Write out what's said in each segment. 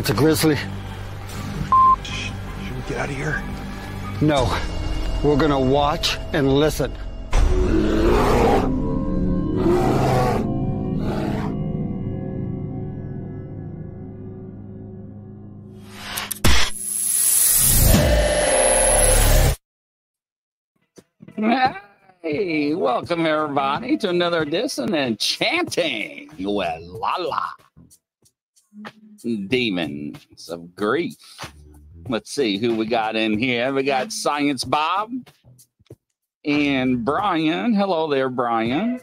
It's a grizzly. Should we get out of here? No. We're gonna watch and listen. Hey, welcome everybody to another edition of Enchanting with Lala. Demons of Grief. Let's see who we got in here. We got Science Bob and Brian. Hello there, Brian.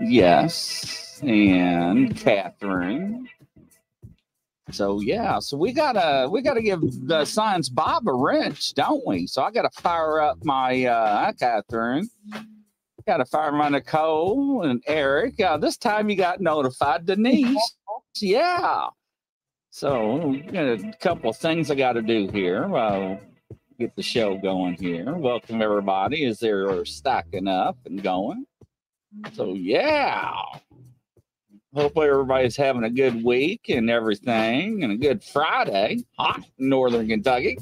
Yes, and Catherine. So yeah, so we gotta we gotta give the Science Bob a wrench, don't we? So I gotta fire up my uh Catherine. Gotta fire my Nicole and Eric. Uh, this time you got notified, Denise. Yeah. So got a couple of things I gotta do here. Uh, get the show going here. Welcome everybody as they're stacking up and going. So yeah. Hopefully everybody's having a good week and everything and a good Friday. Hot in Northern Kentucky.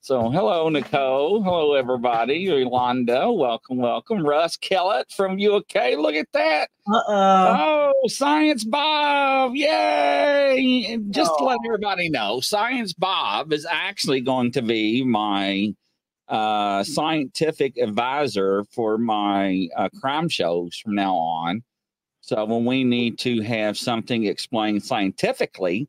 So hello, Nicole. Hello, everybody. Yolanda, welcome, welcome. Russ Kellett from UK. Look at that. Uh-oh. Oh, Science Bob. Yay. Just to let everybody know, Science Bob is actually going to be my uh, scientific advisor for my uh, crime shows from now on. So when we need to have something explained scientifically,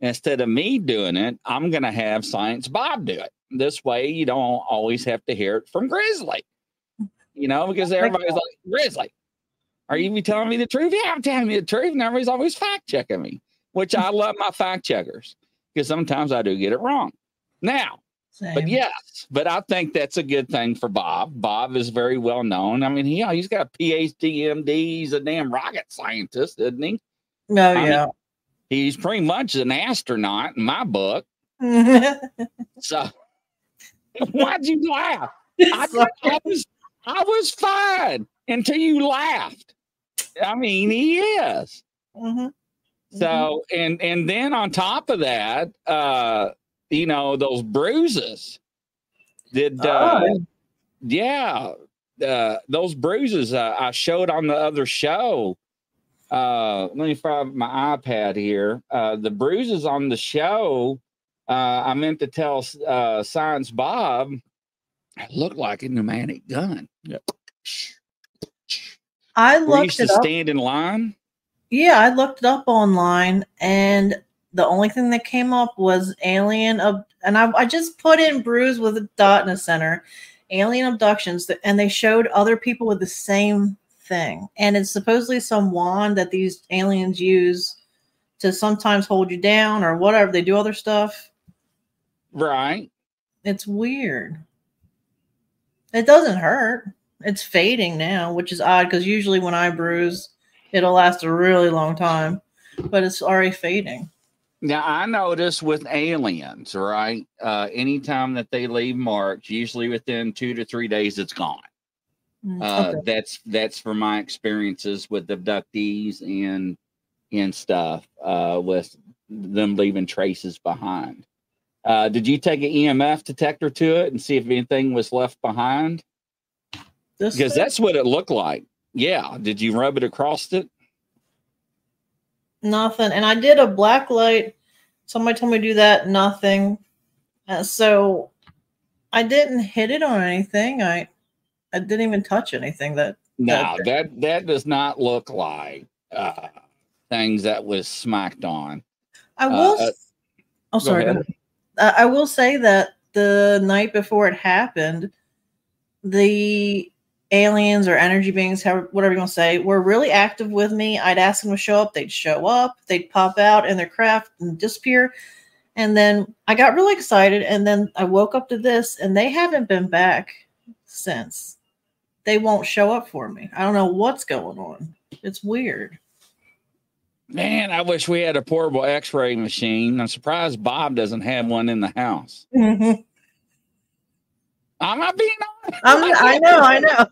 instead of me doing it, I'm going to have Science Bob do it. This way, you don't always have to hear it from Grizzly, you know, because everybody's like, Grizzly, are mm-hmm. you telling me the truth? Yeah, I'm telling you the truth. And everybody's always fact checking me, which I love my fact checkers because sometimes I do get it wrong. Now, Same. but yes, but I think that's a good thing for Bob. Bob is very well known. I mean, he he's got a PhD, MD. He's a damn rocket scientist, isn't he? No, I yeah. He's pretty much an astronaut in my book. So why'd you laugh? I, I was I was fine until you laughed. I mean, he is. Mhm. So and and then on top of that, uh, you know, those bruises. Did uh Oh. yeah, uh those bruises uh, I showed on the other show. Uh let me find my iPad here. Uh the bruises on the show, uh I meant to tell uh Science Bob looked like a pneumatic gun. Yep. I We looked used to up. stand in line. Yeah, I looked it up online, and the only thing that came up was alien. Ab- and I, I just put in bruise with a dot in the center, alien abductions, and they showed other people with the same thing. And it's supposedly some wand that these aliens use to sometimes hold you down or whatever. They do other stuff. Right. It's weird. It doesn't hurt. It's fading now, which is odd because usually when I bruise, it'll last a really long time, but it's already fading. Now I notice with aliens, right? Uh, anytime that they leave marks, usually within two to three days, it's gone. Mm, Uh, okay. That's that's from my experiences with abductees and and stuff uh, with them leaving traces behind. Uh, did you take an EMF detector to it and see if anything was left behind? This Because thing? that's what it looked like. Yeah. Did you rub it across it? nothing. And I did a black light. Somebody told me to do that. Nothing. Uh, so I didn't hit it on anything. I I didn't even touch anything. That No, Okay. that that does not look like uh, things that was smacked on. I will. Uh, uh, oh, sorry. ahead. go ahead. Uh, I will say that the night before it happened, the aliens or energy beings, however, whatever you want to say, were really active with me. I'd ask them to show up. They'd show up. They'd pop out in their craft and disappear. And then I got really excited. And then I woke up to this, and they haven't been back since. They won't show up for me. I don't know what's going on. It's weird. Man, I wish we had a portable X-ray machine. I'm surprised Bob doesn't have one in the house. I'm, I'm not being honest. I know, I know.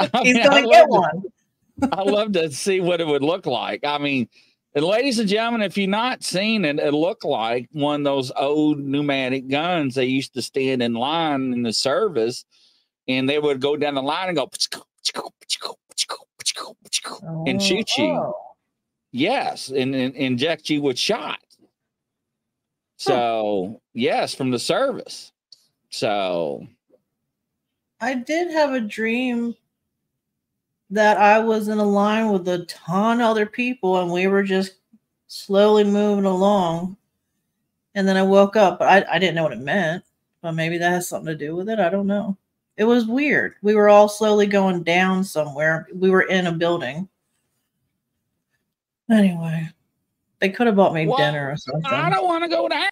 I He's I gonna get one. to- I love to see what it would look like. I mean, And ladies and gentlemen, if you've not seen it, it looked like one of those old pneumatic guns they used to stand in line in the service, and they would go down the line and go and shoot you. Oh. Yes, and, and inject you with shot. So yes, from the service. So I did have a dream that I was in a line with a ton of other people and we were just slowly moving along. And then I woke up, but I, I didn't know what it meant. But maybe that has something to do with it. I don't know. It was weird. We were all slowly going down somewhere. We were in a building. Anyway, they could have bought me Well, dinner or something. I don't want to go down.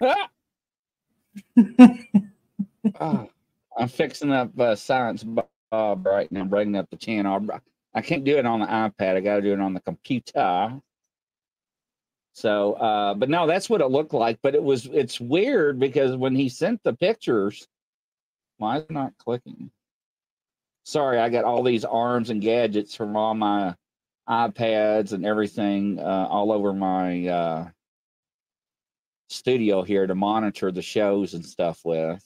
Ah, I'm fixing up uh, Science Bob right now, bringing up the channel. I can't do it on the iPad. I got to do it on the computer. So, uh, but no, that's what it looked like. But it was, it's weird because when he sent the pictures, why is it not clicking? Sorry, I got all these arms and gadgets from all my iPads and everything uh, all over my uh, studio here to monitor the shows and stuff with.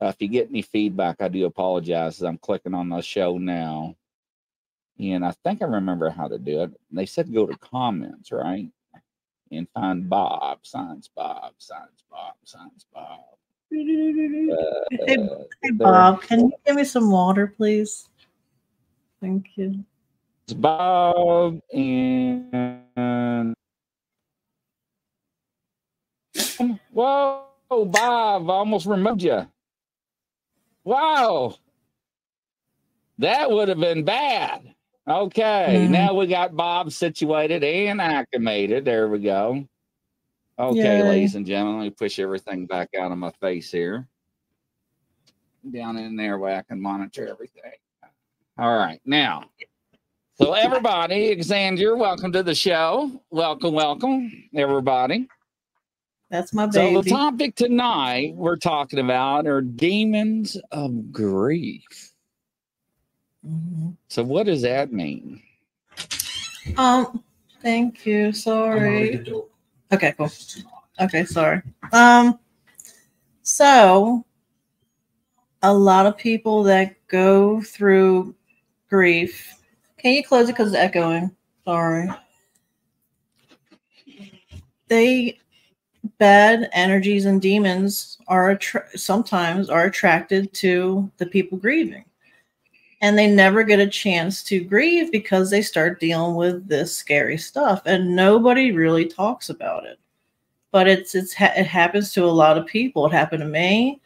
Uh, if you get any feedback, I do apologize. I'm clicking on the show now. And I think I remember how to do it. They said go to comments, right? And find Bob, Science Bob, Science Bob, Science Bob. Uh, Hey, Hey Bob, can you give me some water, please? Thank you. It's Bob and whoa, Bob! I almost removed you. Wow, that would have been bad. Okay, Mhm. now we got Bob situated and acclimated. There we go. Okay, Yay. ladies and gentlemen, let me push everything back out of my face here. Down in there where I can monitor everything. All right, now. So everybody, Xander, welcome to the show. Welcome, welcome, everybody. That's my baby. So the topic tonight we're talking about are demons of grief. Mhm. So what does that mean? Um, thank you. Sorry. Okay, cool. Okay, sorry. Um, so a lot of people that go through grief. Can you close it because it's echoing? Sorry. They bad energies and demons are attra- sometimes are attracted to the people grieving and they never get a chance to grieve because they start dealing with this scary stuff and nobody really talks about it. But it's it's it happens to a lot of people. It happened to me.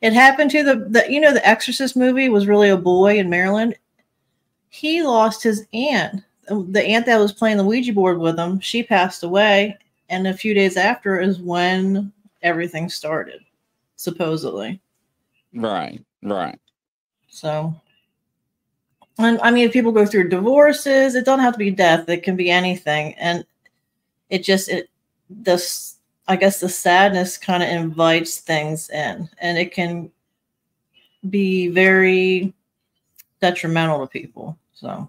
It happened to the, the you know the exorcist movie was really a boy in maryland. He lost his aunt. The aunt that was playing the ouija board with him she passed away and a few days after is when everything started supposedly. Right, right. so, and I mean, if people go through divorces, it don't have to be death; it can be anything, and it just it this I guess the sadness kind of invites things in, and it can be very detrimental to people. So,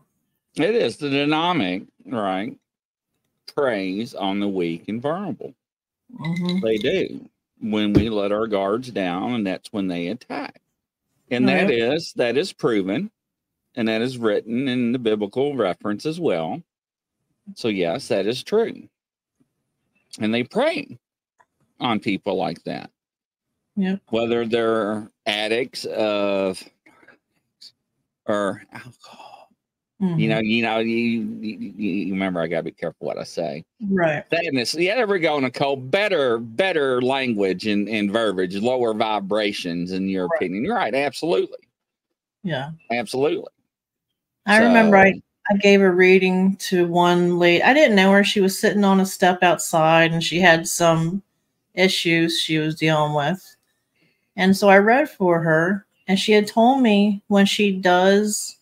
It is the dynamic, right? Preys on the weak and vulnerable. mhm. They do when we let our guards down, and that's when they attack. And that Right. is that is proven, and that is written in the biblical reference as well. So yes, that is true. And they prey on people like that. Yeah. Whether they're addicts of or alcohol. You mm-hmm. know, you know, you, you, you remember I gotta be careful what I say right? sadness. Yeah, there we go, Nicole. Better, better language and, and verbiage, lower vibrations, in your Right. opinion. You're right. Absolutely. Yeah, Absolutely. I remember I I gave a reading to one lady. I didn't know her. She was sitting on a step outside and she had some issues she was dealing with. And so I read for her, and she had told me when she does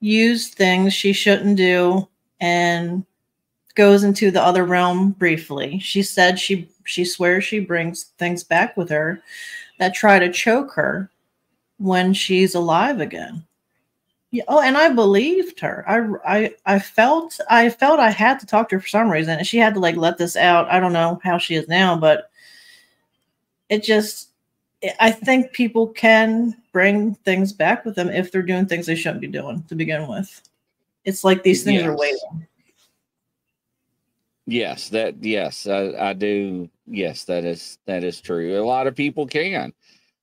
use things she shouldn't do and goes into the other realm briefly. She said she she swears she brings things back with her that try to choke her when she's alive again Yeah, oh, and I believed her. I, I, I felt, I felt I had to talk to her for some reason, and she had to like let this out. I don't know how she is now, but it just, I think people can bring things back with them if they're doing things they shouldn't be doing to begin with. It's like these things are waiting. Yes, that yes, I, I do. Yes, that is that is true. A lot of people can.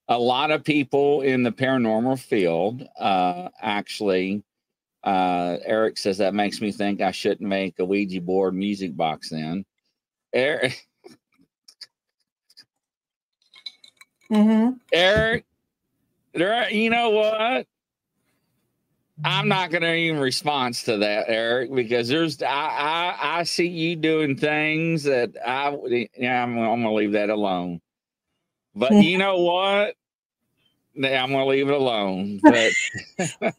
A lot of people in the paranormal field uh actually uh Eric says that makes me think I shouldn't make a Ouija board music box then. Eric hmm Eric there you know what? I'm not going to even respond to that, Eric, because there's I, I I see you doing things that I would- yeah I'm, I'm going to leave that alone. But you know what? I'm going to leave it alone. But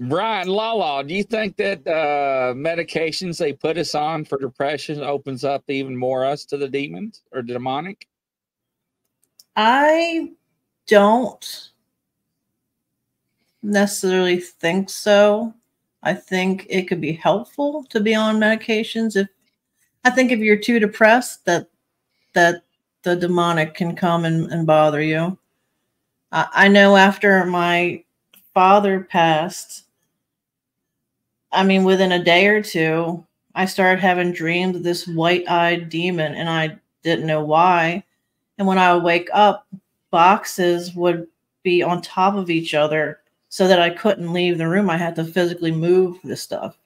Brian Lala, do you think that uh, medications they put us on for depression opens up even more us to the demons or demonic? I don't necessarily think so. I think it could be helpful to be on medications if I think if you're too depressed that that the demonic can come and, and bother you. I, I know after my father passed, I mean within a day or two, I started having dreams of this white-eyed demon and I didn't know why. And when I would wake up, boxes would be on top of each other so that I couldn't leave the room. I had to physically move the stuff.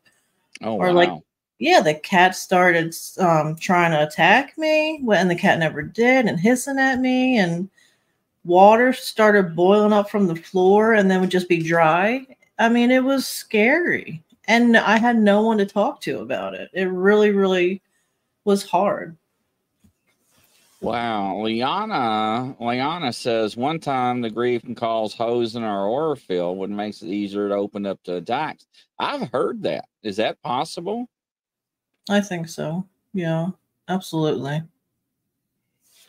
Oh, Or wow. like- Yeah, the cat started um, trying to attack me, and the cat never did, and hissing at me, and water started boiling up from the floor and then would just be dry. I mean, it was scary. And I had no one to talk to about it. It really, really was hard. Wow, Liana, Liana says one time the grief can cause holes in our aura field, what makes it easier to open up to attacks. I've heard that. Is that possible? I think so. Yeah, absolutely.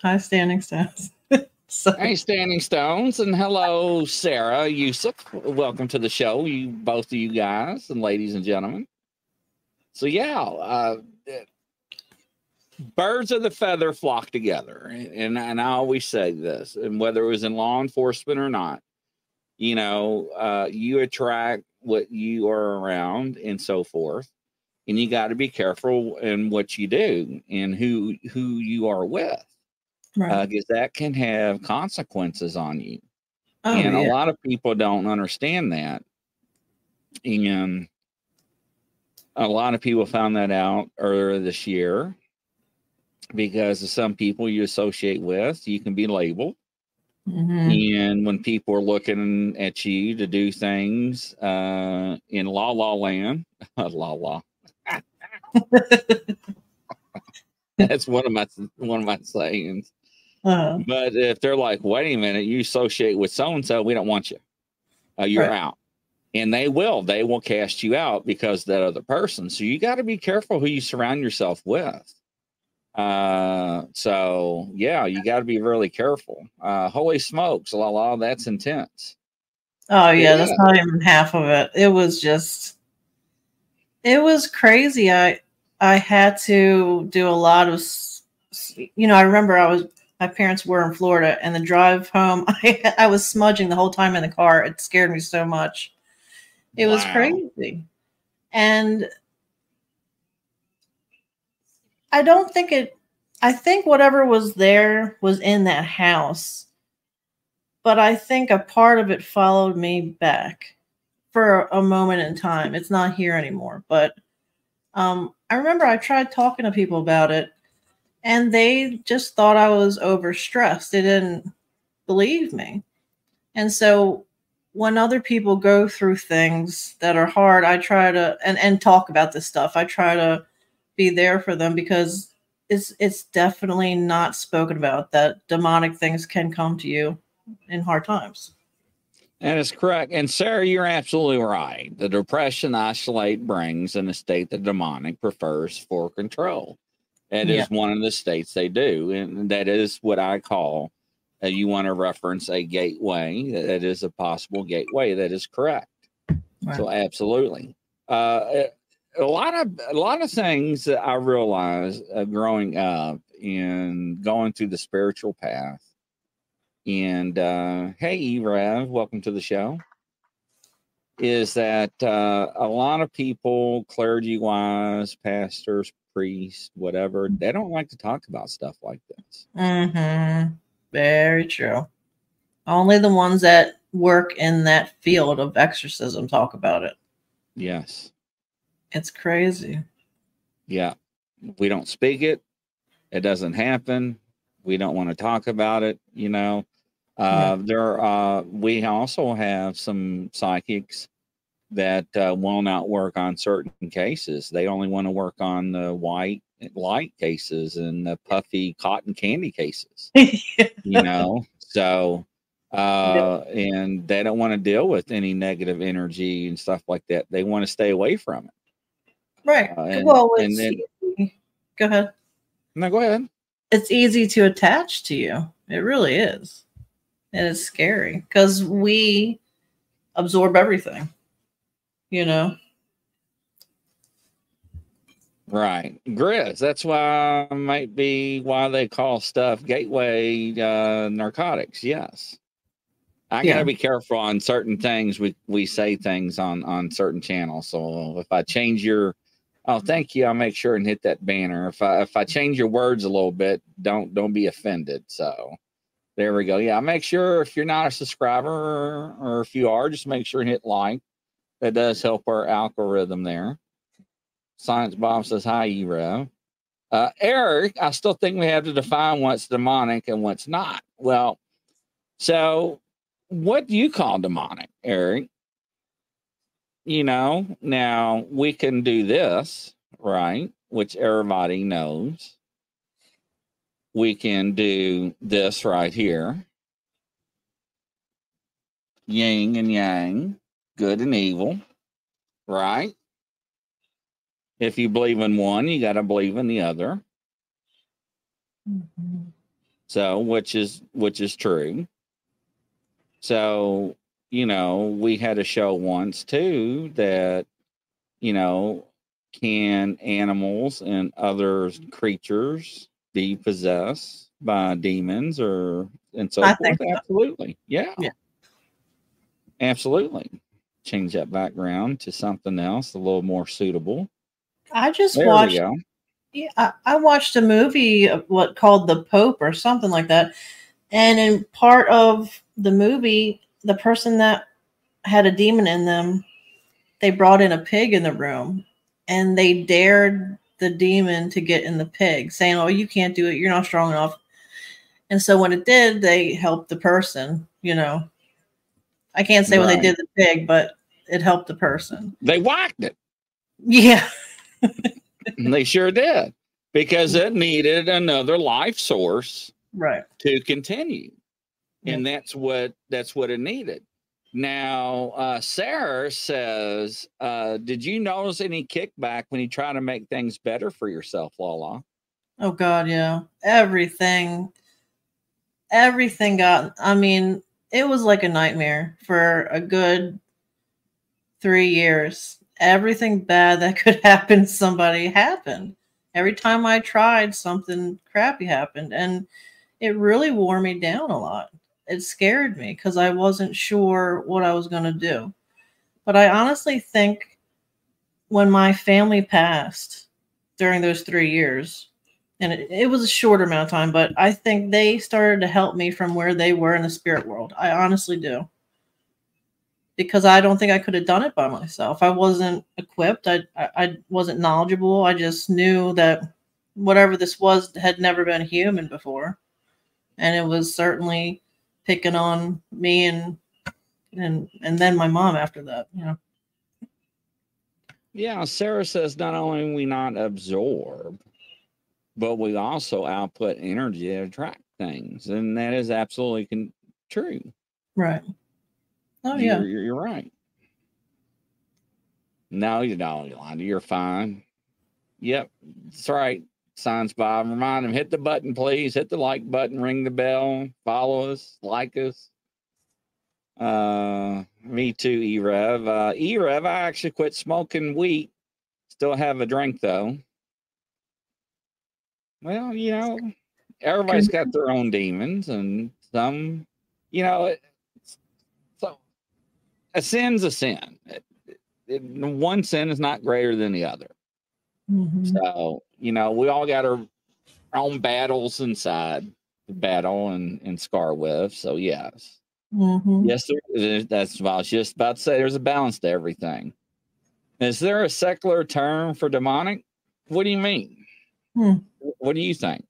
High standing Stones. so, Hey, Standing Stones, and hello, Sarah Yusuf. Welcome to the show, you both of you guys and ladies and gentlemen. So yeah, uh, birds of the feather flock together, and and I always say this, and whether it was in law enforcement or not, you know, uh, you attract what you are around and so forth, and you got to be careful in what you do and who who you are with right. because that can have consequences on you. oh, and yeah. a lot of people don't understand that. And a lot of people found that out earlier this year because of some people you associate with, you can be labeled. Mhm. And when people are looking at you to do things uh, in la la land, la la, that's one of my one of my sayings. Uh, But if they're like, wait a minute, you associate with so and so, we don't want you. Uh, you're Right. out. And they will. They will cast you out because that other person. So you got to be careful who you surround yourself with. Uh, so yeah, you got to be really careful. Uh, holy smokes, la la, that's intense. oh yeah, that's not even half of it. It was just, it was crazy. I I had to do a lot of, you know, I remember I was my parents were in Florida, and the drive home, I I was smudging the whole time in the car. It scared me so much. It was crazy, and I don't think it. I think whatever was there was in that house, but I think a part of it followed me back for a moment in time. It's not here anymore, but um, I remember I tried talking to people about it, and they just thought I was overstressed. They didn't believe me, and so when other people go through things that are hard, I try to and and talk about this stuff. I try to be there for them because it's it's definitely not spoken about that demonic things can come to you in hard times. That is correct. And Sarah, you're absolutely right. The depression isolate brings in a state that demonic prefers for control. It is Yeah. one of the states they do. And that is what I call uh, you want to reference a gateway, that is a possible gateway. That is correct. Right. So absolutely. Uh, a lot of a lot of things that I realized uh, growing up and going through the spiritual path. And uh, hey, Rev, welcome to the show. Is that uh, a lot of people, clergy wise, pastors, priests, whatever, they don't like to talk about stuff like this. Mm-hmm. Very true. Only the ones that work in that field of exorcism talk about it. Yes. It's crazy. Yeah. We don't speak it. It doesn't happen. We don't want to talk about it, you know. Uh, there uh we also have some psychics that uh, will not work on certain cases. They only want to work on the white light cases and the puffy cotton candy cases. you know. So uh and they don't want to deal with any negative energy and stuff like that. They want to stay away from it. right. Uh, and- well, and then- easy. go ahead. No, go ahead. It's easy to attach to you. It really is. And it's scary because we absorb everything. You know? Right. Grizz. That's why might be why they call stuff gateway uh, narcotics. Yes. I Yeah. gotta be careful on certain things. We we say things on on certain channels. So if I change your oh thank you, I'll make sure and hit that banner. If I if I change your words a little bit, don't don't be offended. So there we go. Yeah, make sure if you're not a subscriber or, if you are, just make sure and hit like. That does help our algorithm there. Science Bob says hi, Erev. Uh, Eric, I still think we have to define what's demonic and what's not. Well, so what do you call demonic, Eric? You know, now we can do this, right? Which everybody knows. We can do this right here yin and yang, good and evil, right? If you believe in one, you got to believe in the other. Mm-hmm. So, which is which is true. So, you know, we had a show once too that, you know, can animals and other creatures be possessed by demons or and so I forth? think so. Absolutely. Yeah. Yeah. Absolutely. Change that background to something else a little more suitable. I just There watched. Yeah, I, I watched a movie, what called The Pope or something like that. And in part of the movie, the person that had a demon in them, they brought in a pig in the room and they dared the demon to get in the pig, saying, Oh, you can't do it. You're not strong enough. And so when it did, they helped the person, you know. I can't say what they did to the pig, but it helped the person. They whacked it. Yeah. they sure did because it needed another life source Right. to continue and that's what that's what it needed now uh sarah says uh did you notice any kickback when you try to make things better for yourself lala Oh God, yeah. Everything, everything got. I mean, it was like a nightmare for a good three years. Everything bad that could happen to somebody happened. Every time I tried, something crappy happened, and it really wore me down a lot. It scared me because I wasn't sure what I was going to do. But I honestly think when my family passed during those three years, and it, it was a short amount of time, but I think they started to help me from where they were in the spirit world. I honestly do. Because I don't think I could have done it by myself. I wasn't equipped. I, I I wasn't knowledgeable. I just knew that whatever this was had never been human before, and it was certainly picking on me and and and then my mom after that. You know. yeah sarah says not only we not absorb but we also output energy to attract things and that is absolutely con- true Right. Oh yeah. You're, you're, you're right. No, you don't, Yolanda. You're fine. Yep, that's right. Science Bob. Remind him, hit the button, please. Hit the like button, ring the bell, follow us, like us. Uh, me too, E-Rev. Uh, E-Rev, I actually quit smoking wheat. Still have a drink though. Well, you know, everybody's got their own demons, and some, you know, it, so a sin's a sin. It, it, one sin is not greater than the other. Mhm. So, you know, we all got our own battles inside the battle and, and scar with. So, yes. Mhm. Yes, there, is. that's what I was just about to say. There's a balance to everything. Is there a secular term for demonic? What do you mean? Hmm. What do you think?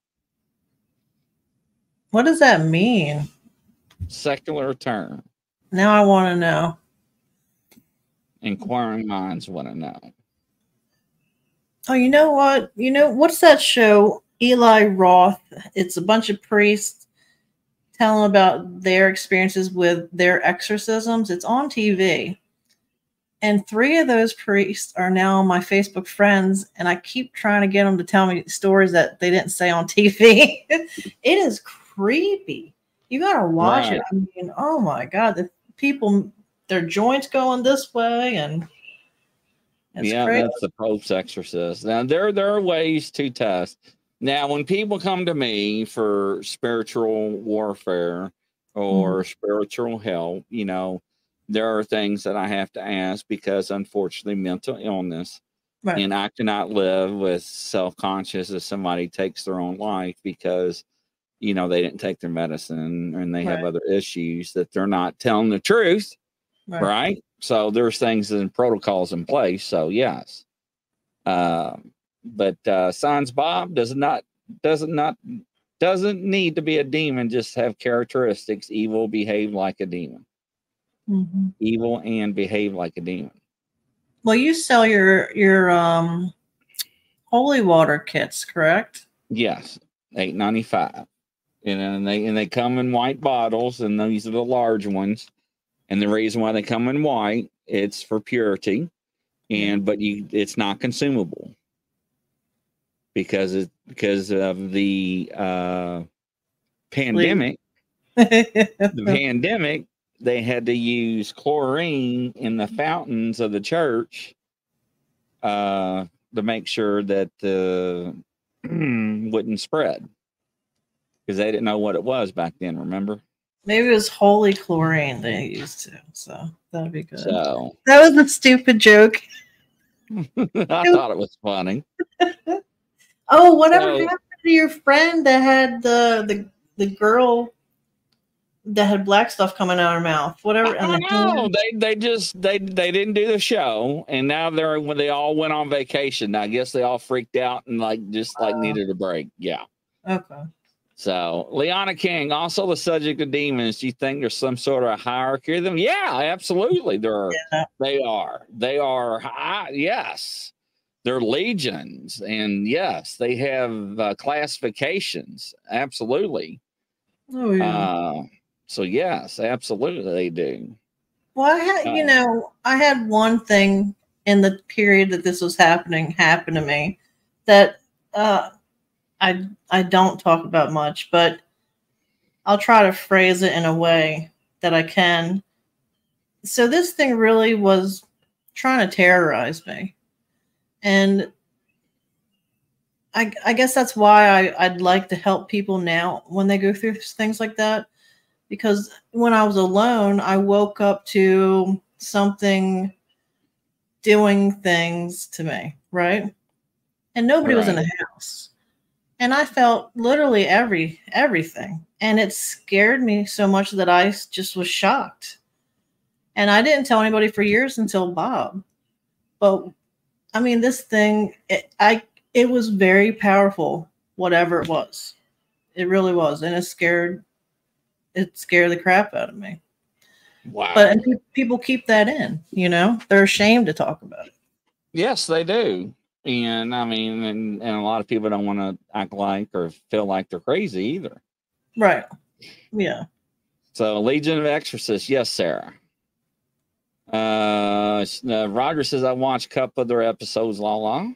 What does that mean? Secular term. Now I want to know. Inquiring minds want to know. Oh, you know what? You know what's that show? Eli Roth. It's a bunch of priests telling about their experiences with their exorcisms. It's on TV. And three of those priests are now my Facebook friends, and I keep trying to get them to tell me stories that they didn't say on TV. it is creepy. You gotta watch Right. it. I mean, oh my god, the people, their joints going this way, and it's yeah, crazy. that's the Pope's exorcist. Now there there are ways to test. Now, when people come to me for spiritual warfare or mm. spiritual help, you know, there are things that I have to ask because unfortunately mental illness Right. and I cannot live with self-conscious if somebody takes their own life because you know they didn't take their medicine and they have other issues that they're not telling the truth Right. right? So there's things and protocols in place. So yes, um, but uh, Science Bob does not doesn't not doesn't need to be a demon. Just have characteristics. Evil, behave like a demon. Mhm. Evil and behave like a demon. Well, you sell your your um holy water kits, correct? Yes, eight ninety five. And then they and they come in white bottles, and these are the large ones. And the reason why they come in white, it's for purity, and but you it's not consumable. Because it because of the uh pandemic. The pandemic, they had to use chlorine in the fountains of the church uh to make sure that the wouldn't spread. Because they didn't know what it was back then remember Maybe it was holy chlorine they used to, so that'd be good. so that was a stupid joke. i thought it was funny Oh, whatever So- happened to your friend that had the the the girl that had black stuff coming out of her mouth? Whatever. I the know. They they just they they didn't do the show, and now they're when they all went on vacation. I guess they all freaked out and like just like Oh. needed a break. Yeah. Okay. So Liana King, also the subject of demons. Do you think there's some sort of hierarchy of them? Yeah, absolutely. There are. Yeah. They are. They are. High, yes, they're legions, and yes, they have uh, classifications. Absolutely. Oh yeah. Uh, so yes, absolutely, they do. Well, I had, you Uh, know, I had one thing in the period that this was happening happen to me that uh, I I don't talk about much, but I'll try to phrase it in a way that I can. So this thing really was trying to terrorize me, and I I guess that's why I I'd like to help people now when they go through things like that because when I was alone, I woke up to something doing things to me, right? And nobody was in the house. And I felt literally every everything. And it scared me so much that I just was shocked. And I didn't tell anybody for years until Bob. But I mean, this thing, it, I it was very powerful, whatever it was. It really was, and it scared it scared the crap out of me. Wow. But people keep that in, you know, they're ashamed to talk about it. Yes, they do. And I mean, and, and a lot of people don't want to act like or feel like they're crazy either. Right. Yeah. So, Legion of Exorcists, yes, Sarah. Uh, uh, Roger says I watched a couple of their episodes, la la.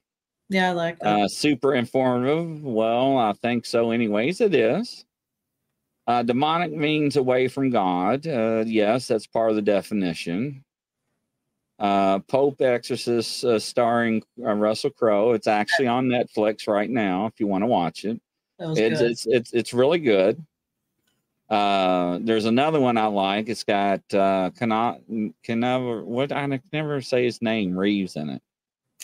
Yeah, I like that. Uh, super informative. Well, I think so. Anyways, it is. Uh, demonic means away from God. Uh, yes, that's part of the definition. Uh, Pope Exorcist, uh, starring uh, Russell Crowe. It's actually on Netflix right now. If you want to watch it, it's it's it's it's really good. Uh, there's another one I like. It's got uh, can never what I can never say his name Reeves in it.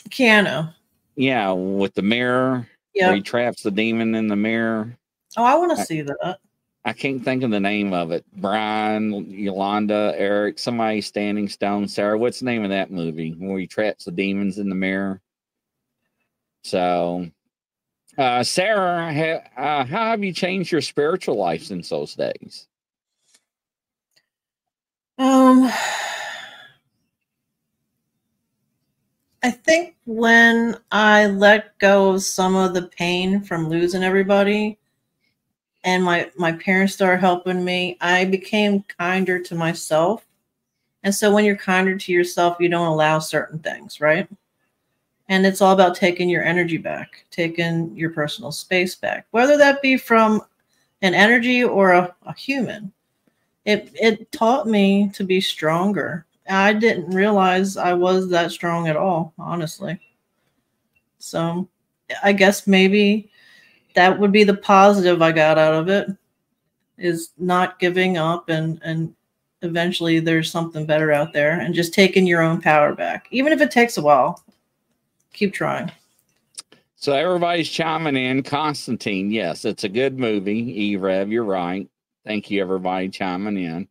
Keanu. Yeah, with the mirror Yeah. he traps the demon in the mirror. Oh, I want to see that. I can't think of the name of it. Brian, Yolanda, Eric, somebody standing stone. Sarah, what's the name of that movie where he traps the demons in the mirror? So, uh, Sarah, ha, uh, how have you changed your spiritual life since those days? Um, I think when I let go of some of the pain from losing everybody, and my my parents started helping me, I became kinder to myself. And so when you're kinder to yourself, you don't allow certain things, right? And it's all about taking your energy back, taking your personal space back, whether that be from an energy or a, a human it it taught me to be stronger. I didn't realize I was that strong at all, honestly. So I guess maybe that would be the positive I got out of it is not giving up and and eventually there's something better out there and just taking your own power back. Even if it takes a while. Keep trying. So everybody's chiming in. Constantine, yes, it's a good movie. E-Rev, you're right. Thank you, everybody chiming in.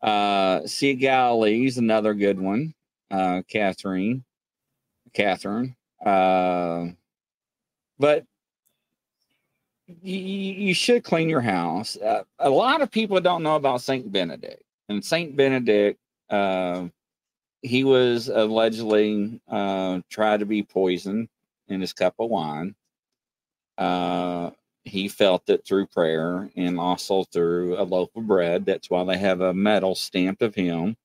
Uh, Sea Galilee's another good one. Uh, Catherine, Catherine. Uh, but you, should clean your house. Uh, a lot of people don't know about Saint Benedict, and Saint Benedict, uh, he was allegedly uh, tried to be poisoned in his cup of wine. Uh, he felt it through prayer and also through a loaf of bread. That's why they have a medal stamped of him.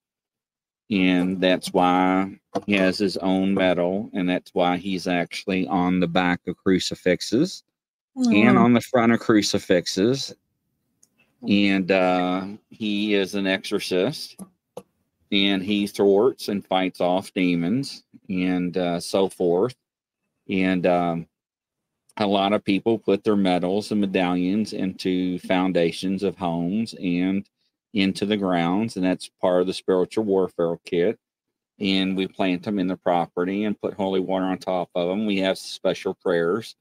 And that's why he has his own medal. And that's why he's actually on the back of crucifixes and Oh, on the front of crucifixes. And uh, he is an exorcist and he thwarts and fights off demons and uh, so forth. And um, a lot of people put their medals and medallions into foundations of homes and into the grounds, and that's part of the spiritual warfare kit. And we plant them in the property and put holy water on top of them. We have special prayers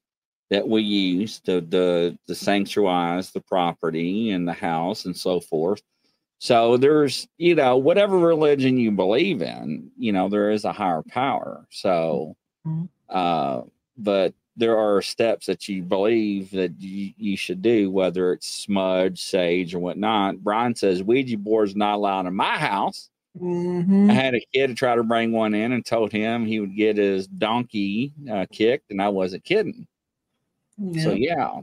that we use to the to sanctuarize the property and the house and so forth. So there's, you know, whatever religion you believe in, you know, there is a higher power. So, Mhm. uh, but there are steps that you believe that you, you should do, whether it's smudge, sage, or whatnot. Brian says Ouija board's not allowed in my house. mhm. I had a kid try to bring one in and told him he would get his donkey uh, kicked, and I wasn't kidding. So Yeah.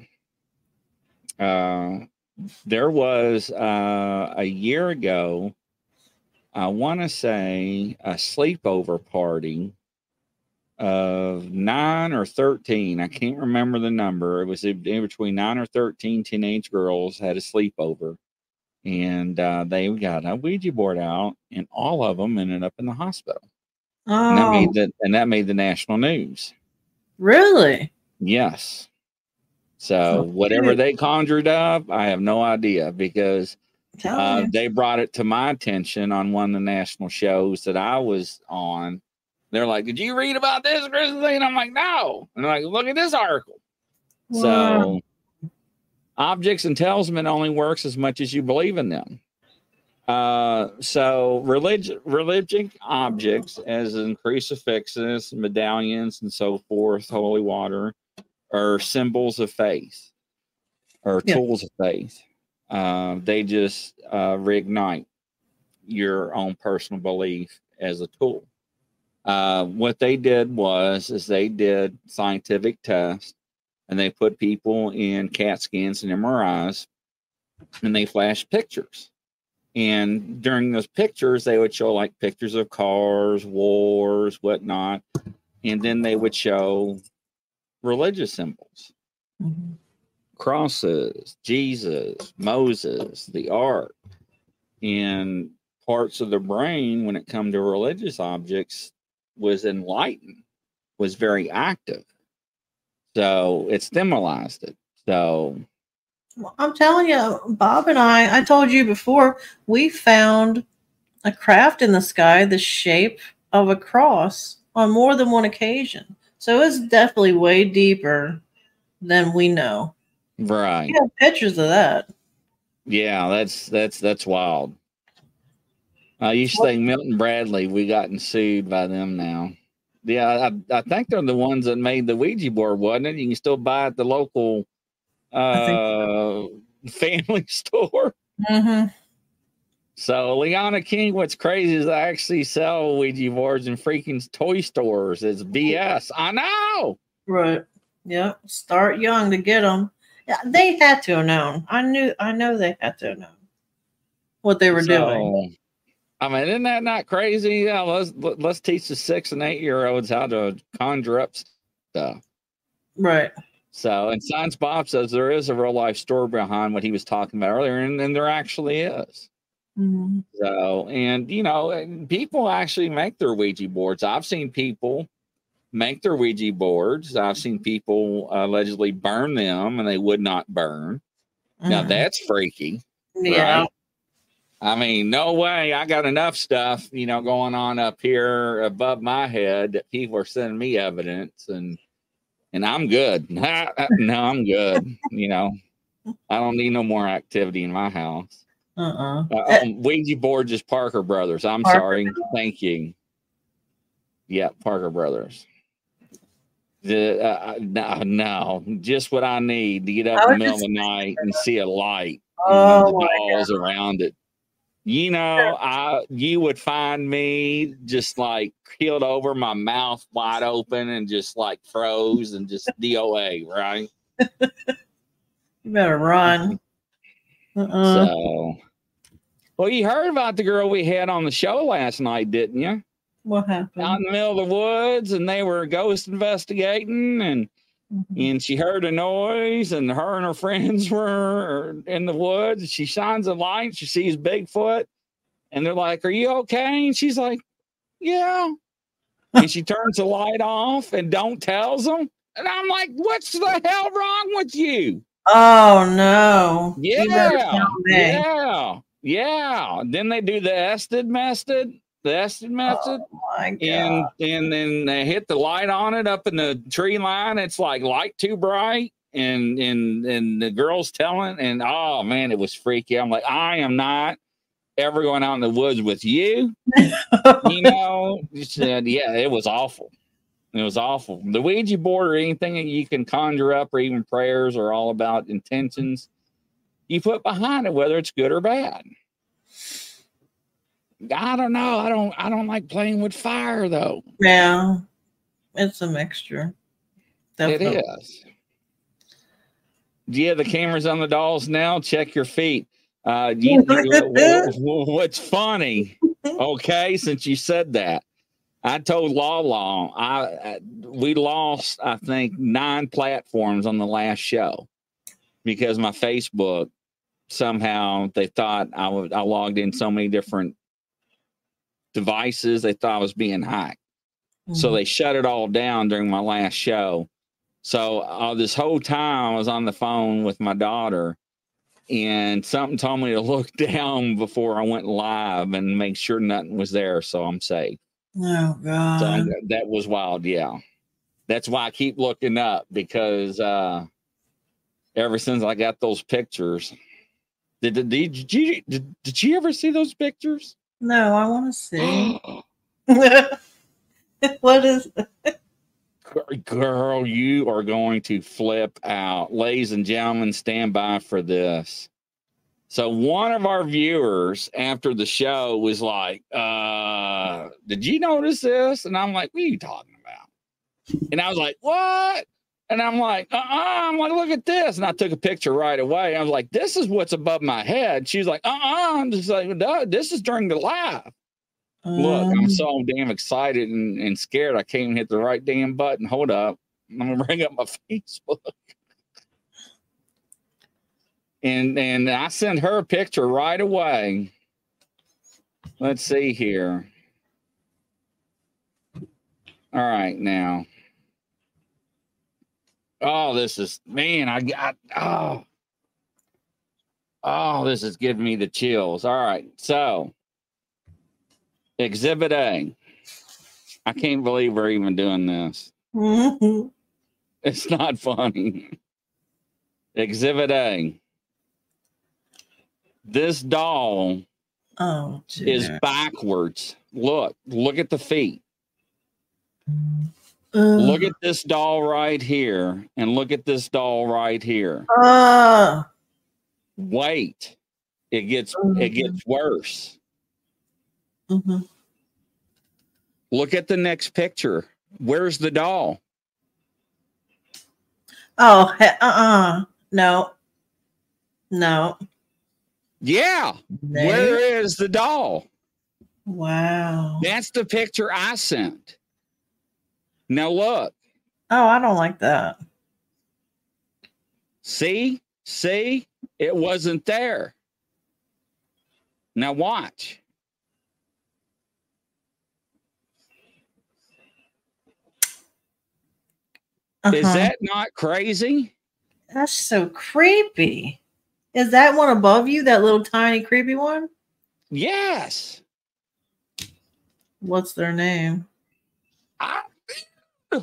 yeah, uh, there was uh, a year ago. I want to say a sleepover party of nine or thirteen. I can't remember the number. It was in between nine or thirteen teenage girls had a sleepover, and uh, they got a Ouija board out, and all of them ended up in the hospital. And that Oh, made the and that made the national news. really? Yes. So whatever they conjured up, I have no idea because uh, they brought it to my attention on one of the national shows that I was on. They're like, "Did you read about this, Christine?" And I'm like, "No." And they're like, "Look at this article." Wow. So, objects and talisman only works as much as you believe in them. Uh, so religion, religion objects, as in crucifixes, medallions, and so forth, holy water, are symbols of faith or Yeah. tools of faith. Uh, they just uh, reignite your own personal belief as a tool. Uh, what they did was is they did scientific tests and they put people in CAT scans and MRIs and they flashed pictures. And during those pictures, they would show like pictures of cars, wars, whatnot. And then they would show religious symbols Mhm. crosses, Jesus, Moses, the ark, and parts of the brain when it come to religious objects was enlightened, was very active. So it stimulated it. So Well, I'm telling you, Bob and I, I told you before, we found a craft in the sky the shape of a cross on more than one occasion. So it's definitely way deeper than we know. right. We have pictures of that. Yeah, that's that's that's wild. I used to think Milton Bradley, we gotten sued by them now. Yeah, I, I think they're the ones that made the Ouija board, wasn't it? You can still buy at the local uh family store. Mm-hmm. So Liana King, what's crazy is I actually sell Ouija boards in freaking toy stores. It's BS. I know. Right. Yep. Start young to get them. Yeah, they had to have known. I knew. I know they had to have known what they were doing. I mean, isn't that not crazy? Yeah, let's let- let's teach the six and eight year olds how to conjure up stuff. Right. So, and Science Bob says there is a real life story behind what he was talking about earlier, and, and there actually is. Mhm. So, and you know, and people actually make their Ouija boards. I've seen people make their Ouija boards. I've seen people allegedly burn them, and they would not burn. Now Mhm. that's freaky. yeah. right? I mean, no way. I got enough stuff, you know, going on up here above my head that people are sending me evidence, and and I'm good. no, I'm good. You know, I don't need no more activity in my house. Uh-uh. Uh, um, Ouija board just Parker Brothers. I'm Parker sorry. Thank you. Yeah, Parker Brothers. The, uh, no, no, just what I need to get up in the middle of the night and see a light Oh and my the dolls around it. You know, I you would find me just like keeled over, my mouth wide open, and just like froze and just DOA, right? You better run. Uh-uh. So, well, you heard about the girl we had on the show last night, didn't you? what happened? Out in the middle of the woods, and they were ghost investigating, and Mhm. and she heard a noise, and her and her friends were in the woods. She shines a light, she sees Bigfoot, and they're like, "Are you okay?" And she's like, "Yeah." and she turns the light off and don't tells them. And I'm like, "What's the hell wrong with you?" Oh no. Yeah, yeah, yeah. Then they do the Estes method, the Estes oh, method, Oh my god. and and then they hit the light on it up in the tree line. It's like light too bright, and and and the girl's telling, and oh man, it was freaky. I'm like, I am not ever going out in the woods with you. You know, she said, yeah, it was awful. It was awful. The Ouija board or anything that you can conjure up, or even prayers, are all about intentions you put behind it, whether it's good or bad. I don't know. I don't. I don't like playing with fire though. yeah. It's a mixture. Definitely. It is. Do you have the cameras on the dolls now? Check your feet. Uh, you, you- what's funny? Okay, since you said that, I told Law I, I we lost I think nine platforms on the last show because my Facebook somehow they thought I was I logged in so many different devices they thought I was being hacked. So Mhm. they shut it all down during my last show. So uh, this whole time I was on the phone with my daughter, and something told me to look down before I went live and make sure nothing was there, so I'm safe. Oh So god. I'm- that was wild, yeah. That's why I keep looking up because uh, ever since I got those pictures, did did, did you did, did you ever see those pictures? no, I want to see. what is Girl, you are going to flip out. Ladies and gentlemen, stand by for this. So one of our viewers after the show was like, uh, did you notice this? And I'm like, what are you talking about? And I was like, what? And I'm like, uh-uh. I'm like, look at this. And I took a picture right away. I was like, this is what's above my head. She's like, uh-uh. I'm just like, "No, this is during the live. Look, I'm Um, so damn excited and, and scared. I can't even hit the right damn button. Hold up. I'm gonna bring up my Facebook. And and I sent her a picture right away. Let's see here. All right, now. Oh, this is man, I got oh. Oh, this is giving me the chills. All right. So, Exhibit A. I can't believe we're even doing this. It's not funny. Exhibit A. This doll oh, is backwards. Look, look at the feet. Ugh. Look at this doll right here, and look at this doll right here. Ah. Wait, it gets it Mhm. gets worse. Mhm. Look at the next picture. Where's the doll? Oh, he- uh-uh. No. No. Yeah, where is the doll? Wow. That's the picture I sent. Now look, Oh, I don't like that. see, see, it wasn't there. Now watch. Is Uh-huh. that not crazy? That's so creepy. Is that one above you? That little tiny creepy one? Yes. What's their name? I,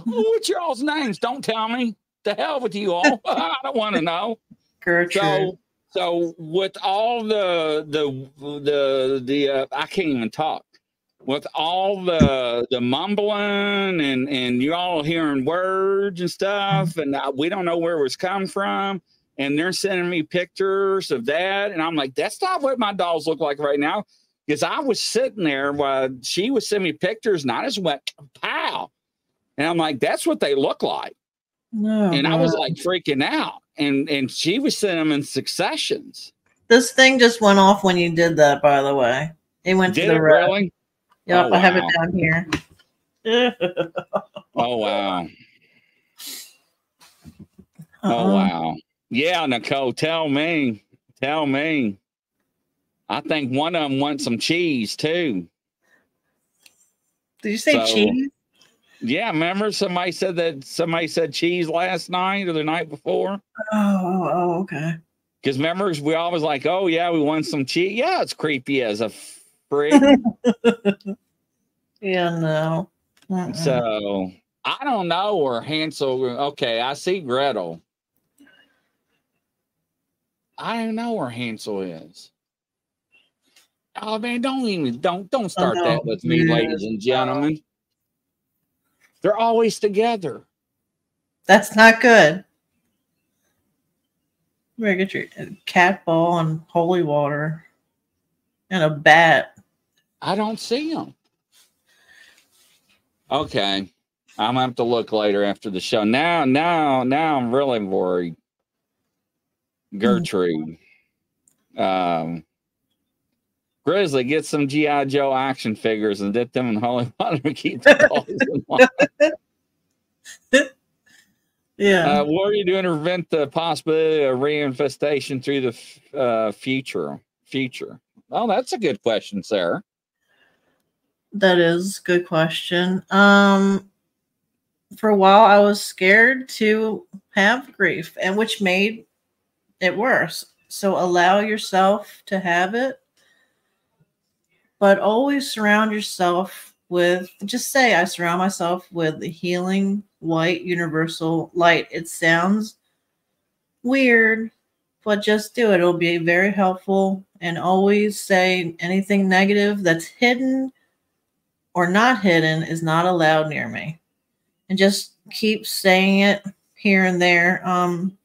what's y'all's names? Don't tell me. The hell with you all. I don't want to know. Gertrude. So, so with all the the the the uh, I can't even talk. With all the the mumbling and and you all hearing words and stuff, and I, we don't know where it was come from, and they're sending me pictures of that, and I'm like, that's not what my dolls look like right now, because I was sitting there while she was sending me pictures, and I just went pow, and I'm like, that's what they look like no, and I was like freaking out. And and she was sending them in successions. this thing just went off when you did that, by the way. It went Did to the it really? Yep, Oh, I have it down here. Oh wow! Uh-uh. Oh Uh-uh. wow! Yeah, Nicole, tell me, tell me. I think one of them wants some cheese too. Did you say So- cheese? Yeah, remember somebody said that somebody said cheese last night or the night before? Oh, oh, oh, okay. Because remember, we always like, oh yeah, we want some cheese. Yeah, it's creepy as a freak. Yeah, no. Mm-mm. So I don't know where Hansel. Okay, I see Gretel. I don't know where Hansel is. Oh man, don't even don't don't start no. that with me, ladies and gentlemen. They're always together. That's not good. Better get your cat ball and holy water and a bat. I don't see them. Okay, I'm gonna have to look later after the show. Now, now, now, I'm really worried. Gertrude, um, Grizzly, get some GI Joe action figures and dip them in holy water to keep the balls in line. Yeah. Uh, what are you doing to prevent the possibility of reinfestation through the f- uh, future? Future. Well, that's a good question, Sarah. That is a good question. Um for a while I was scared to have grief and which made it worse. So allow yourself to have it but always surround yourself with just say I surround myself with the healing white universal light. It sounds weird, but just do it. It'll be very helpful and always say anything negative that's hidden or not hidden is not allowed near me. And just keep saying it here and there. Um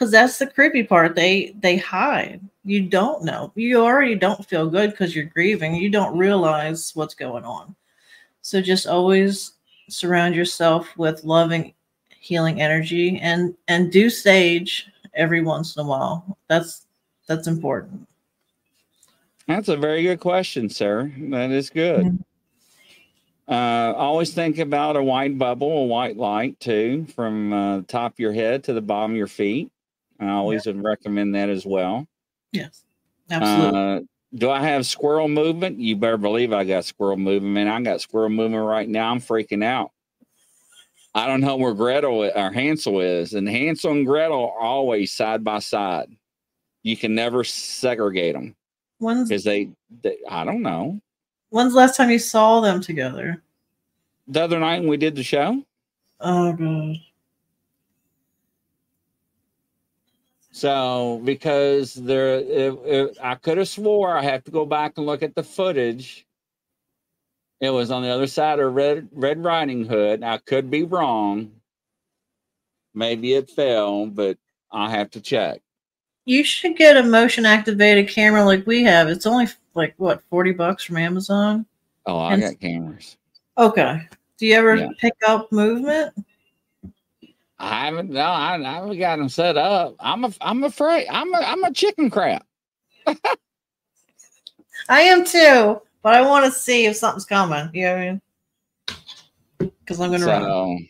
because that's the creepy part. They they hide. You don't know. You already don't feel good because you're grieving. You don't realize what's going on. So just always surround yourself with loving, healing energy and and do sage every once in a while. That's that's important. That's a very good question, sir That is good. Uh, always think about a white bubble, a white light too, from uh, the top of your head to the bottom of your feet. I always would recommend that as well. Yes. Absolutely. Uh, do I have squirrel movement? You better believe I got squirrel movement. Man, I got squirrel movement right now. I'm freaking out. I don't know where Gretel or Hansel is, and Hansel and Gretel are always side by side. You can never segregate them when's because they, they, I don't know. when's the last time you saw them together? The other night when we did the show, Oh god. So because there, it, it, I could have swore I have to go back and look at the footage. It was on the other side of Red Red Riding Hood. I could be wrong. Maybe it fell, but I have to check. You should get a motion activated camera like we have. It's only like what, 40 bucks from Amazon? Oh, I And- got cameras. Okay. Do you ever Yeah. pick up movement? I haven't. No, I, I haven't got them set up. I'm. A, I'm afraid. I'm. A, I'm a chicken crap. I am too, but I want to see if something's coming. You know what I mean? Because I'm gonna run.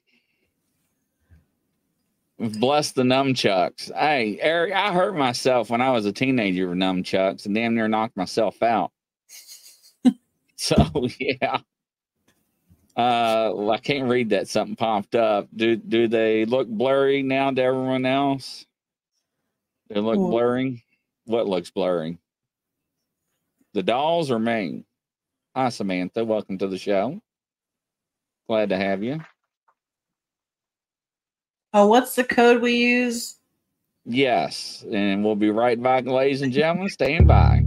Bless the nunchucks. Hey, Eric, I hurt myself when I was a teenager with nunchucks and damn near knocked myself out. so yeah. Uh, well, I can't read that. Something popped up. Do do they look blurry now to everyone else? They look Well- blurry. What looks blurry? The dolls or me? Hi, Samantha. Welcome to the show. Glad to have you. Oh, what's the code we use? Yes, and we'll be right back, ladies and gentlemen. Stand by.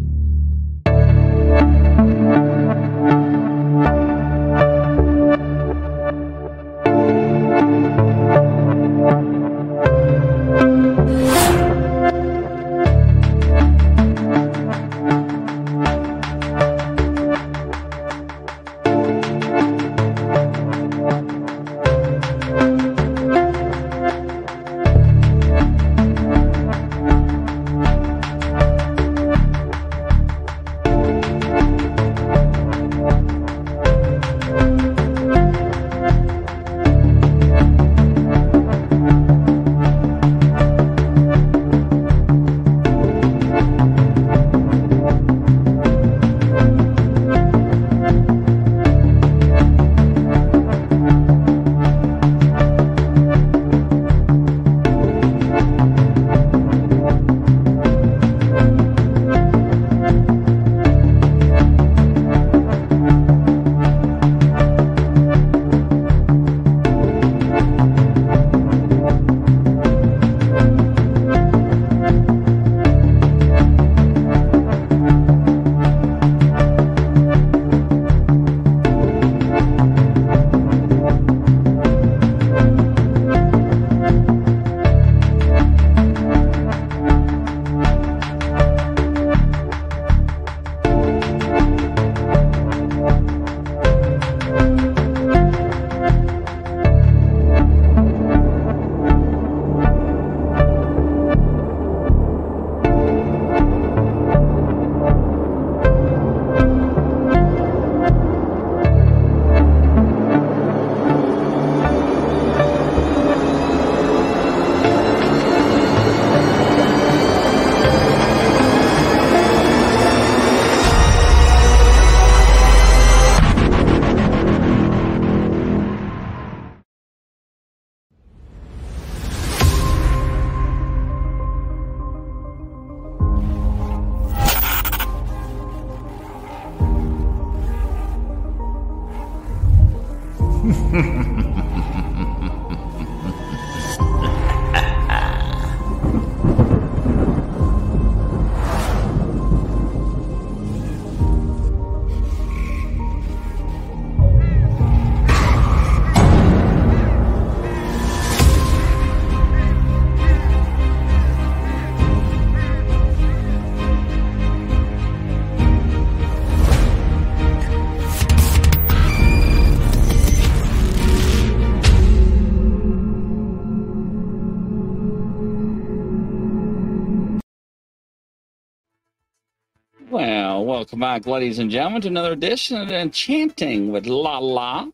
Welcome back, ladies and gentlemen, to another edition of Enchanting with La La.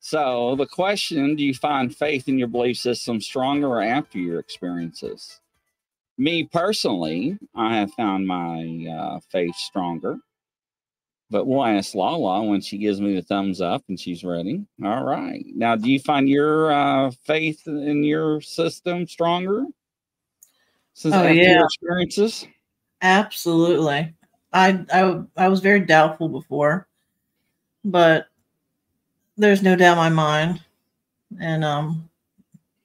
So the question: Do you find faith in your belief system stronger after your experiences? Me personally, I have found my uh, faith stronger. But we'll ask Lala when she gives me the thumbs up and she's ready. All right. Now, do you find your uh, faith in your system stronger since Oh, after yeah. your experiences? Absolutely. I, I I was very doubtful before, but there's no doubt in my mind. And um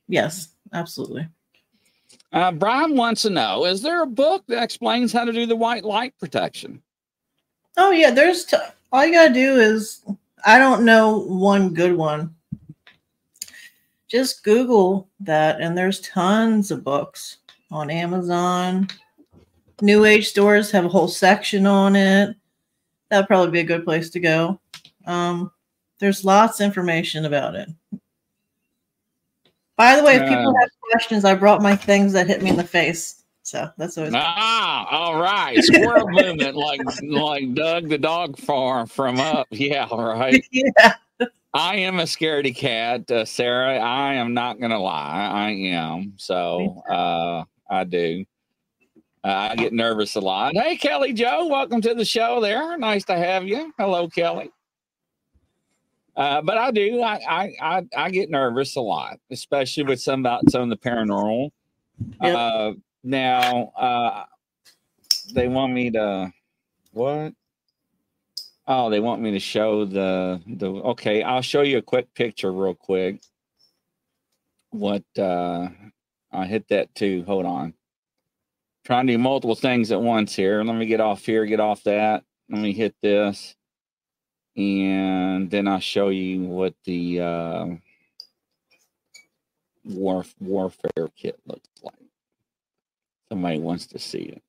yes, absolutely. Uh, Brian wants to know: Is there a book that explains how to do the white light protection? Oh yeah, there's t- all you gotta do is I don't know one good one. Just Google that, and there's tons of books on Amazon. New Age stores have a whole section on it. That'd probably be a good place to go. Um, there's lots of information about it. By the way, if people Uh, have questions, I brought my things that hit me in the face. So that's always Ah, all right. Squirrel movement, like like Dug the dog farm from up. Yeah, all right. yeah. I am a scaredy cat, uh, Sarah. I am not gonna lie. I am. So uh, I do. Uh, I get nervous a lot. Hey, Kelly Joe, welcome to the show. There, nice to have you. Hello, Kelly. Uh, but I do. I, I I I get nervous a lot, especially with some about some of the paranormal. Yep. Uh, now, uh, they want me to what? Oh, they want me to show the the. Okay, I'll show you a quick picture real quick. What? uh I hit that too. Hold on. Trying to do multiple things at once here. Let me get off here. Get off that. Let me hit this, and then I'll show you what the uh, war warfare kit looks like. Somebody wants to see it.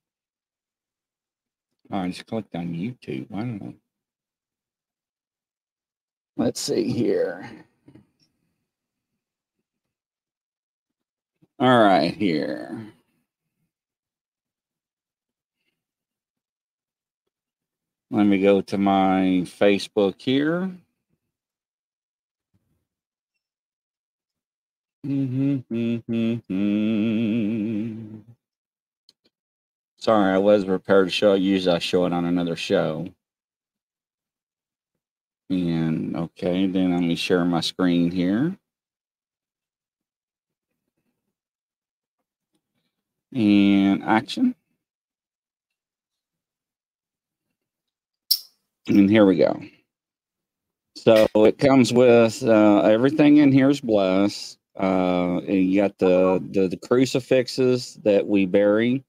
I just clicked on YouTube. I don't know. Let's see here. All right, here. Let me go to my Facebook here. Mm-hmm, mm-hmm, mm-hmm. Sorry, I was prepared to show. Usually I show it on another show. And okay, then let me share my screen here. And action. And here we go. So it comes with uh, everything in here is blessed. Uh, you got the, the the crucifixes that we bury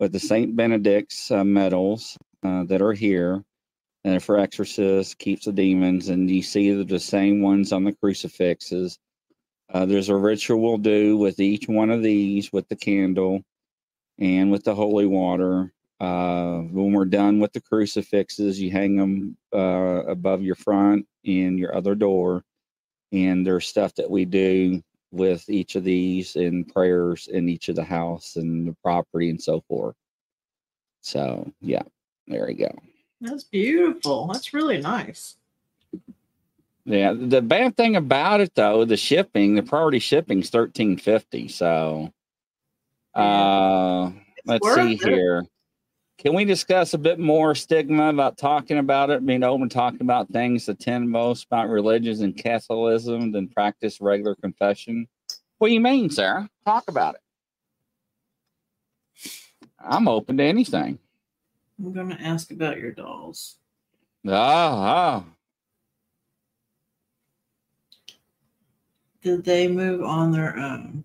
with the Saint Benedict's uh, medals uh, that are here, and for exorcists, keeps the demons, and you see the, the same ones on the crucifixes. Uh, there's a ritual we'll do with each one of these with the candle and with the holy water. Uh, when we're done with the crucifixes, you hang them uh, above your front and your other door. And there's stuff that we do with each of these and prayers in each of the house and the property and so forth. So, yeah, there we go. That's beautiful. That's really nice. Yeah, the bad thing about it though, the shipping, the priority shipping is thirteen fifty. So, uh, let's see it. here. Can we discuss a bit more stigma about talking about it, being open, talking about things that tend most about religions and Catholicism than practice regular confession? What do you mean, Sarah? Talk about it. I'm open to anything. I'm gonna ask about your dolls. Ah, ah. Did they move on their own?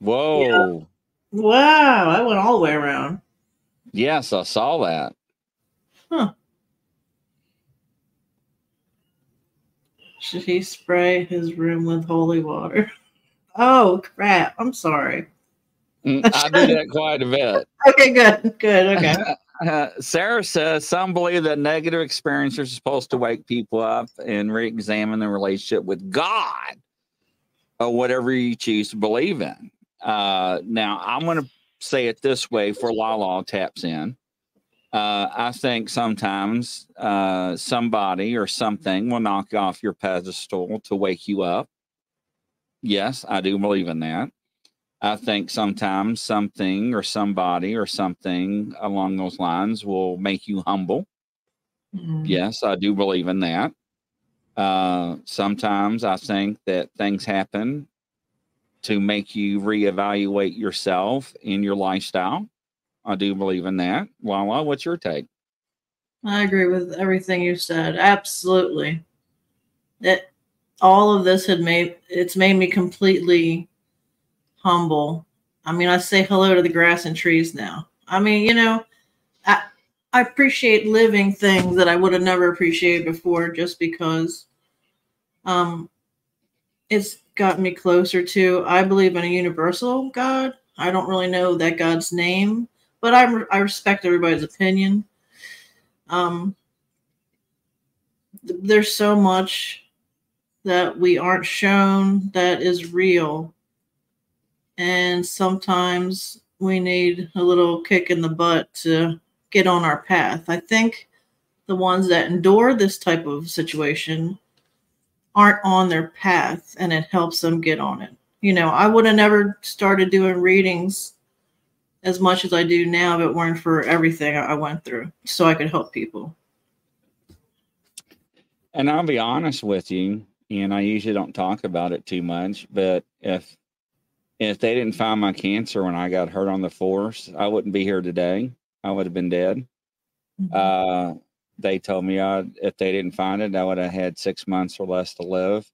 whoa. Wow, I went all the way around. Yes, I saw that. Huh. Should he spray his room with holy water? Oh crap! I'm sorry. Mm, I do that quite a bit. Okay, good, good. Okay. Uh, Sarah says some believe that negative experiences are supposed to wake people up and re-examine their relationship with God or whatever you choose to believe in. Uh, now, I'm going to say it this way for Lala taps in. Uh, I think sometimes uh, somebody or something will knock off your pedestal to wake you up. Yes, I do believe in that. I think sometimes something or somebody or something along those lines will make you humble. Mhm. Yes, I do believe in that. Uh, sometimes I think that things happen to make you reevaluate yourself in your lifestyle. I do believe in that. Lala, what's your take? I agree with everything you said. Absolutely. That all of this had made it's made me completely humble. I mean, I say hello to the grass and trees now. I mean, you know, I I appreciate living things that I would have never appreciated before just because um it's gotten me closer to I believe in a universal God. I don't really know that God's name, but I I respect everybody's opinion. Um th- there's so much that we aren't shown that is real and sometimes we need a little kick in the butt to get on our path. I think the ones that endure this type of situation aren't on their path and it helps them get on it. You know, I would have never started doing readings as much as I do now if it weren't for everything I went through so I could help people. And I'll be honest with you, and I usually don't talk about it too much, but if if they didn't find my cancer when I got hurt on the force, I wouldn't be here today. I would have been dead. Uh, they told me I, if they didn't find it, I would have had six months or less to live.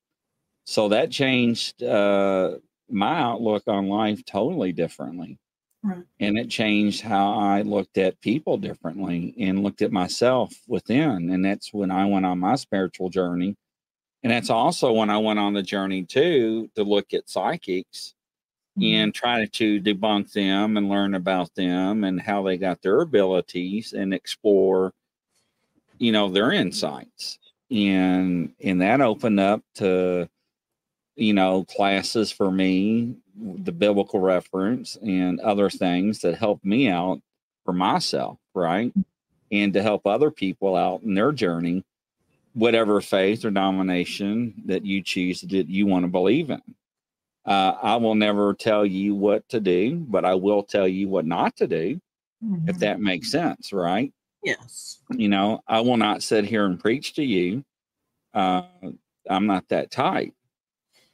So that changed uh, my outlook on life totally differently. Right. And it changed how I looked at people differently and looked at myself within. And that's when I went on my spiritual journey. And that's also when I went on the journey too to look at psychics and try to debunk them and learn about them and how they got their abilities and explore you know their insights and and that opened up to you know classes for me the biblical reference and other things that helped me out for myself right and to help other people out in their journey whatever faith or denomination that you choose that you want to believe in uh, I will never tell you what to do, but I will tell you what not to do, if Mhm. that makes sense, right? Yes. You know, I will not sit here and preach to you. Uh, I'm not that type.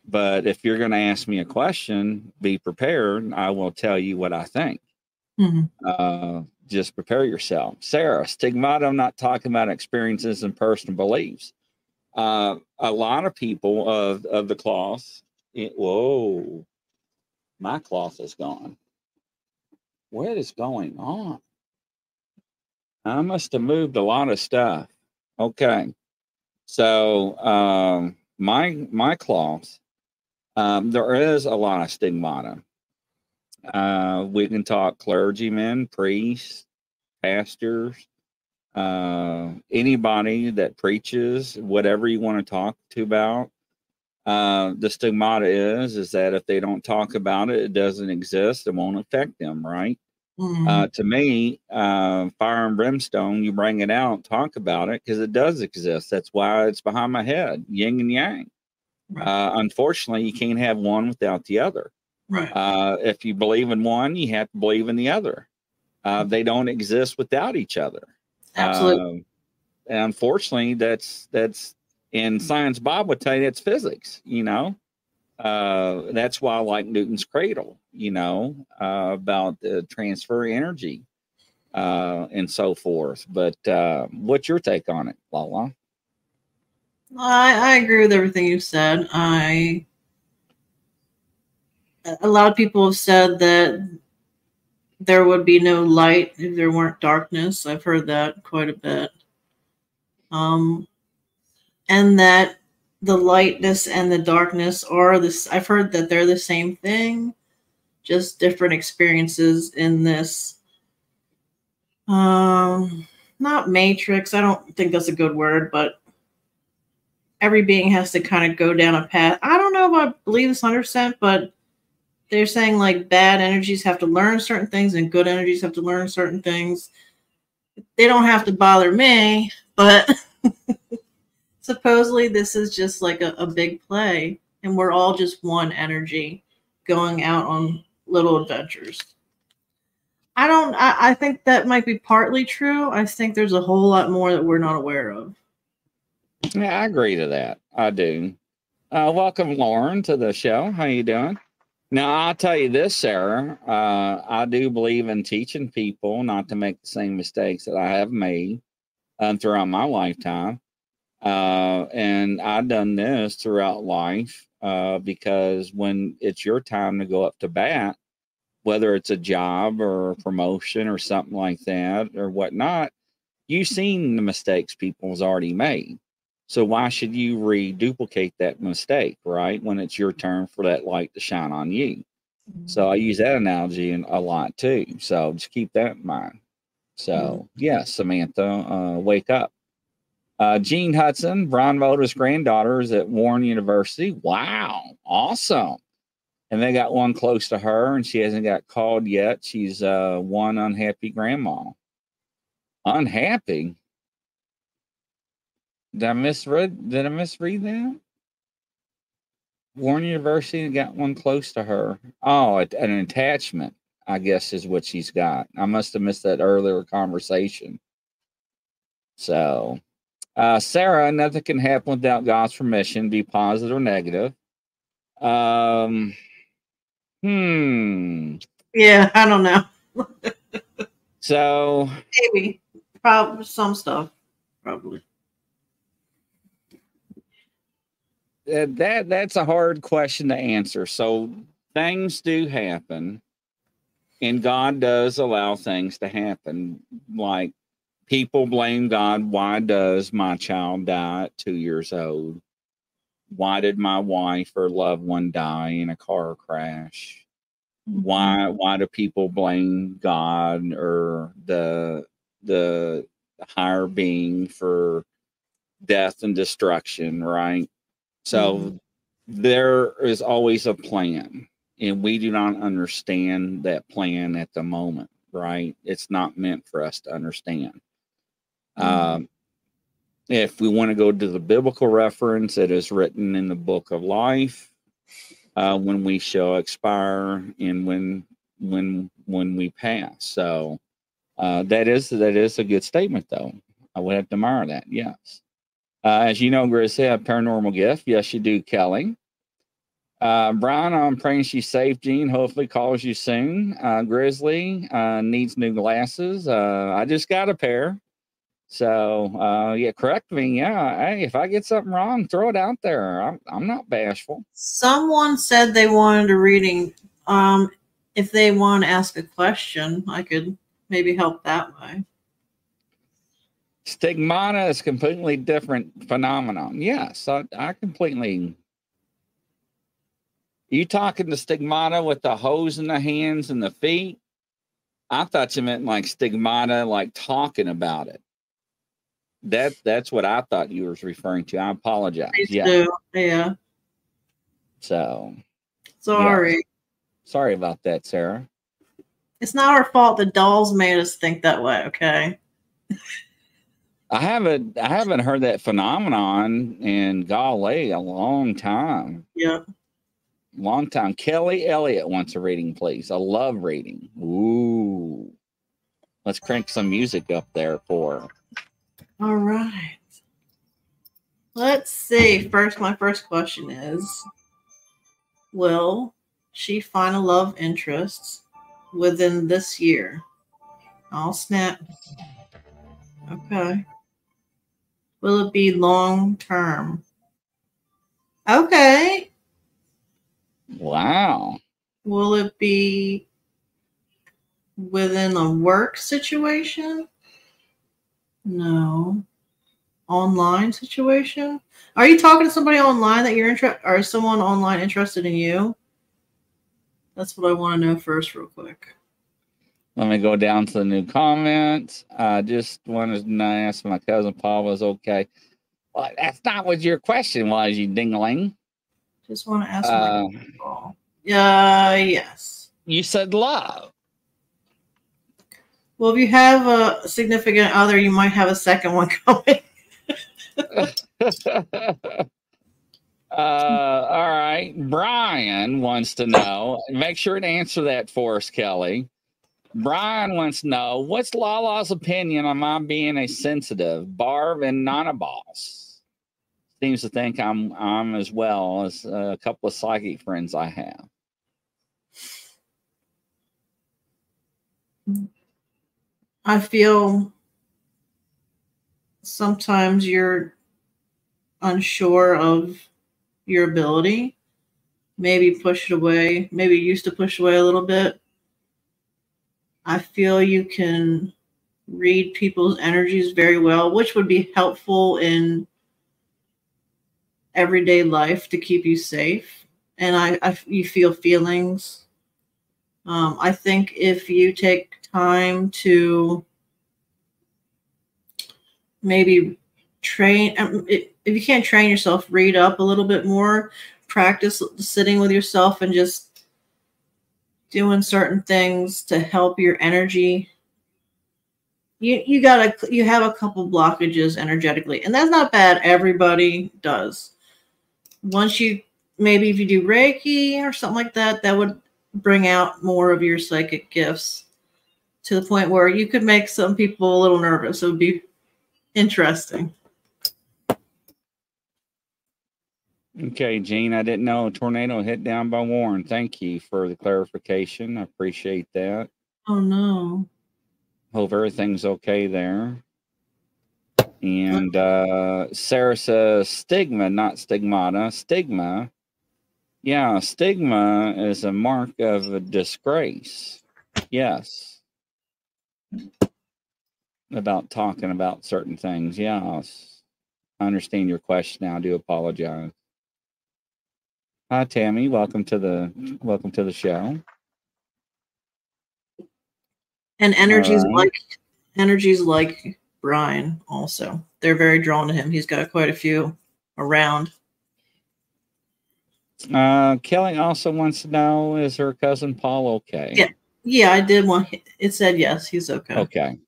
But if you're going to ask me a question, be prepared. I will tell you what I think. Mhm. Uh, just prepare yourself. Sarah, stigmata, I'm not talking about experiences and personal beliefs. Uh, a lot of people of, of the cloth, it, whoa, my cloth is gone. What is going on? I must have moved a lot of stuff. Okay. So um my my cloth, um, there is a lot of stigmata. Uh we can talk clergymen, priests, pastors, uh anybody that preaches, whatever you want to talk to about. Uh the stigmata is is that if they don't talk about it, it doesn't exist, it won't affect them, right? Mhm. uh, to me, uh, fire and brimstone, you bring it out, talk about it because it does exist. That's why it's behind my head, yin and yang. Right. Uh, unfortunately, you can't have one without the other. right. Uh, if you believe in one, you have to believe in the other. Uh, they don't exist without each other. Absolutely. Um, and unfortunately, that's that's in science. Bob would tell you that's physics. You know, uh, that's why I like Newton's cradle. You know, uh, about the transfer energy uh, and so forth. But uh, what's your take on it, Lala? I, I agree with everything you said. I a lot of people have said that there would be no light if there weren't darkness. I've heard that quite a bit. Um, and that the lightness and the darkness are this. I've heard that they're the same thing, just different experiences in this. Um, not matrix. I don't think that's a good word, but every being has to kind of go down a path. I don't know if I believe this 100%, but they're saying like bad energies have to learn certain things and good energies have to learn certain things. they don't have to bother me, but supposedly this is just like a, a big play, and we're all just one energy going out on little adventures. I don't. I, I think that might be partly true. I think there's a whole lot more that we're not aware of. Yeah, I agree to that. I do. Uh, welcome, Lauren, to the show. How are you doing? Now, I'll tell you this, Sarah. Uh, I do believe in teaching people not to make the same mistakes that I have made um, throughout my lifetime. Uh, and I've done this throughout life uh, because when it's your time to go up to bat, whether it's a job or a promotion or something like that or whatnot, you've seen the mistakes people's already made. So why should you reduplicate that mistake, right? When it's your turn for that light to shine on you. So I use that analogy a lot too. So just keep that in mind. So yeah, Samantha, uh, wake up. Uh, Jean Hudson, Brian Mulder's granddaughter, is at Warren University. Wow, awesome. And they got one close to her and she hasn't got called yet. She's uh one unhappy grandma. Unhappy? Did i misread did i misread that? Warren university got one close to her. Oh an attachment i guess is what she's got. I must have missed that earlier conversation. So uh sarah nothing can happen without god's permission be positive or negative um Hmm. Yeah, I don't know. so maybe, probably some stuff, probably. that that's a hard question to answer. So things do happen, and God does allow things to happen. Like people blame God. Why does my child die at two years old? why did my wife or loved one die in a car crash? Why mm-hmm. why do people blame God or the the higher being for death and destruction, right? So mm-hmm. there is always a plan, and we do not understand that plan at the moment, right? It's not meant for us to understand. Mm-hmm. Um, if we want to go to the biblical reference, it is written in the book of life uh, when we shall expire and when when when we pass. So uh, that is that is a good statement, though. I would have to admire that. Yes. Uh, as you know, Grizz said, paranormal gift. Yes, you do, Kelly. Uh, Brian, I'm praying she's safe. Jean, hopefully calls you soon. Uh, Grizzly uh, needs new glasses. Uh, I just got a pair. So uh, yeah, correct me. Yeah, hey, if I get something wrong, throw it out there. I'm I'm not bashful. Someone said they wanted a reading. Um, if they want to ask a question, I could maybe help that way. Stigmata is a completely different phenomenon. Yes, I, I completely. You talking the stigmata with the hose in the hands and the feet? I thought you meant like stigmata, like talking about it that that's what I thought you was referring to. I apologize. yeah. Do. Yeah. So sorry. Yeah. Sorry about that, Sarah. It's not our fault the dolls made us think that way, okay? I haven't I haven't heard that phenomenon in golly a long time. Yeah. Long time. Kelly Elliott wants a reading, please. I love reading. Ooh. Let's crank some music up there for her. All right. Let's see. First, my first question is Will she find a love interest within this year? I'll snap. Okay. Will it be long term? Okay. Wow. Will it be within a work situation? No. Online situation? Are you talking to somebody online that you're interested or is someone online interested in you? That's what I want to know first, real quick. Let me go down to the new comments. I just wanted to ask my cousin Paul was okay. Well, that's not what your question was, you dingling. Just want to ask uh, Yeah, uh, yes. You said love. Well, if you have a significant other, you might have a second one coming. uh, all right. Brian wants to know. Make sure to answer that for us, Kelly. Brian wants to know what's Lala's opinion on my being a sensitive, Barb, and not a boss. Seems to think I'm I'm as well as a couple of psychic friends I have. I feel sometimes you're unsure of your ability. Maybe push it away. Maybe used to push away a little bit. I feel you can read people's energies very well, which would be helpful in everyday life to keep you safe. And I, I you feel feelings. Um, I think if you take time to maybe train um, if you can't train yourself read up a little bit more practice sitting with yourself and just doing certain things to help your energy. You you got to you have a couple blockages energetically and that's not bad. Everybody does. Once you maybe if you do reiki or something like that that would bring out more of your psychic gifts to the point where you could make some people a little nervous it would be interesting Okay, Gene, I didn't know a tornado hit down by Warren. Thank you for the clarification. I appreciate that. oh no Hope everything's okay there. And uh Sarah says stigma, not stigmata. Stigma. Yeah, stigma is a mark of a disgrace. Yes. About talking about certain things. Yes. I understand your question now. I do apologize. Hi Tammy, welcome to the welcome to the show. and energies Alright. like energies like brian also they're very drawn to him he's got quite a few around Uh Kelly also wants to know is her cousin Paul okay? Yeah. yeah i did want it said yes he's okay Okay.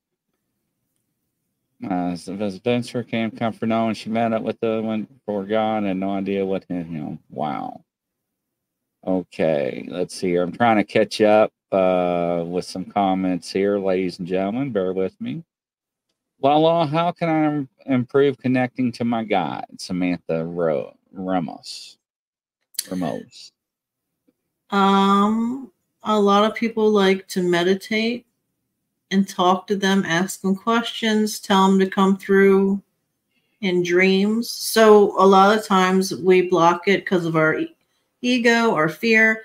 Uh, so Ms. Spencer came come for no, and she met up with the one for God and no idea what hit him. Wow. Okay, let's see here. I'm trying to catch up uh, with some comments here, ladies and gentlemen. Bear with me. Lala, how can I improve connecting to my God? Samantha Ro- Ramos. Ramos. um a lot of people like to meditate and talk to them ask them questions tell them to come through in dreams. So a lot of times we block it because of our e- ego or fear.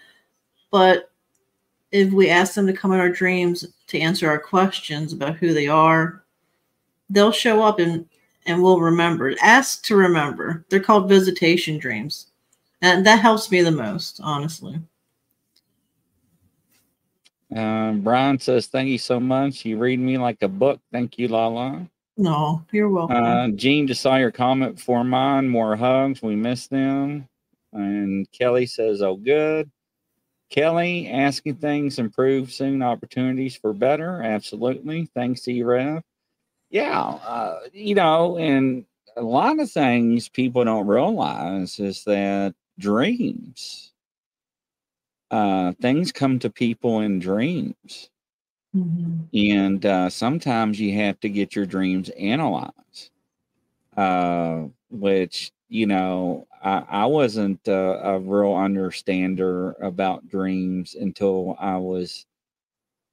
But if we ask them to come in our dreams to answer our questions about who they are they'll show up and and we'll remember. Ask to remember. They're called visitation dreams and that helps me the most honestly Uh, Brian says, Thank you so much. You read me like a book. Thank you, Lala. no you're welcome Uh, Gene just saw your comment for mine. More hugs. We miss them. And Kelly says, "Oh, good." Kelly asking things improve soon. Opportunities for better. Absolutely. Thanks, E Rev. Yeah, uh, you know, and a lot of things people don't realize is that dreams, uh, things come to people in dreams. Mhm. and uh, sometimes you have to get your dreams analyzed. Uh, which you know i, I wasn't uh, a real understander about dreams until i was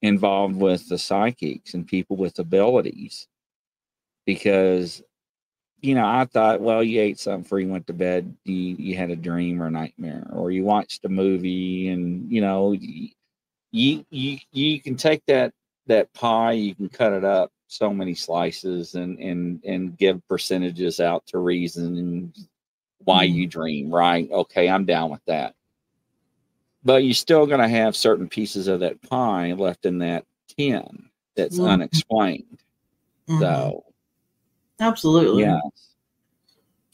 involved with the psychics and people with abilities. Because you know i thought well you ate something before you went to bed you, you had a dream or a nightmare or you watched a movie and you know you you you, can take that that pie you can cut it up so many slices and and and give percentages out to reason why Mhm. you dream right okay i'm down with that but you're still going to have certain pieces of that pie left in that tin that's Mhm. unexplained Mhm. so absolutely yeah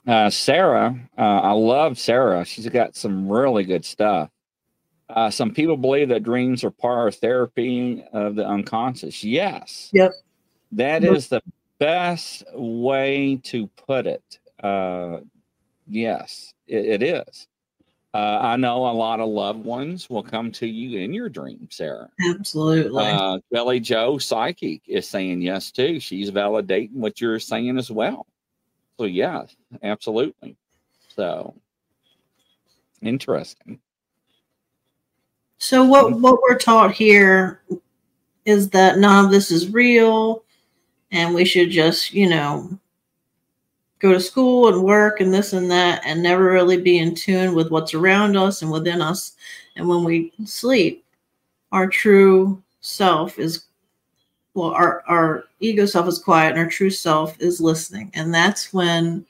uh sarah uh i love sarah she's got some really good stuff Uh, some people believe that dreams are part of therapy of the unconscious. Yes. Yep. That Yep. is the best way to put it. Uh, yes, it, it is. Uh, I know a lot of loved ones will come to you in your dreams, Sarah. Absolutely. Uh, Kelly Joe Psychic is saying yes too. She's validating what you're saying as well. So yeah, absolutely. So interesting. So what what we're taught here is that none of this is real and we should just, you know, go to school and work and this and that and never really be in tune with what's around us and within us. And when we sleep, our true self is well, our, our ego self is quiet and our true self is listening. And that's when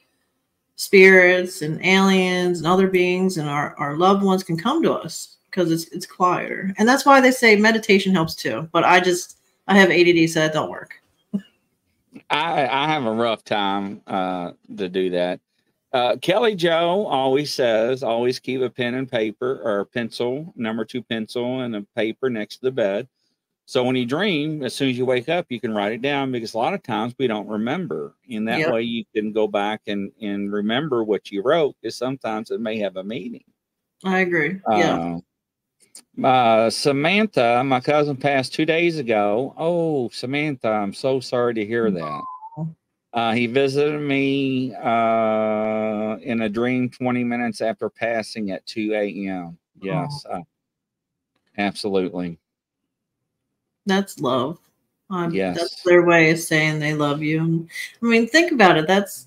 spirits and aliens and other beings and our, our loved ones can come to us because it's it's quieter. And that's why they say meditation helps too. But I just I have ADD, so that don't work. I I have a rough time uh, to do that. Uh, Kelly Joe always says, always keep a pen and paper or a pencil, number two pencil, and a paper next to the bed. So when you dream, as soon as you wake up, you can write it down because a lot of times we don't remember. And that Yep. way you can go back and, and remember what you wrote because sometimes it may have a meaning. I agree. Yeah. Uh, Samantha, my cousin passed two days ago. Oh, Samantha, I'm so sorry to hear that. Uh, he visited me uh, in a dream 20 minutes after passing at 2 a.m. Yes, uh, absolutely. That's love. Um, Yes. That's their way of saying they love you. I mean, think about it. That's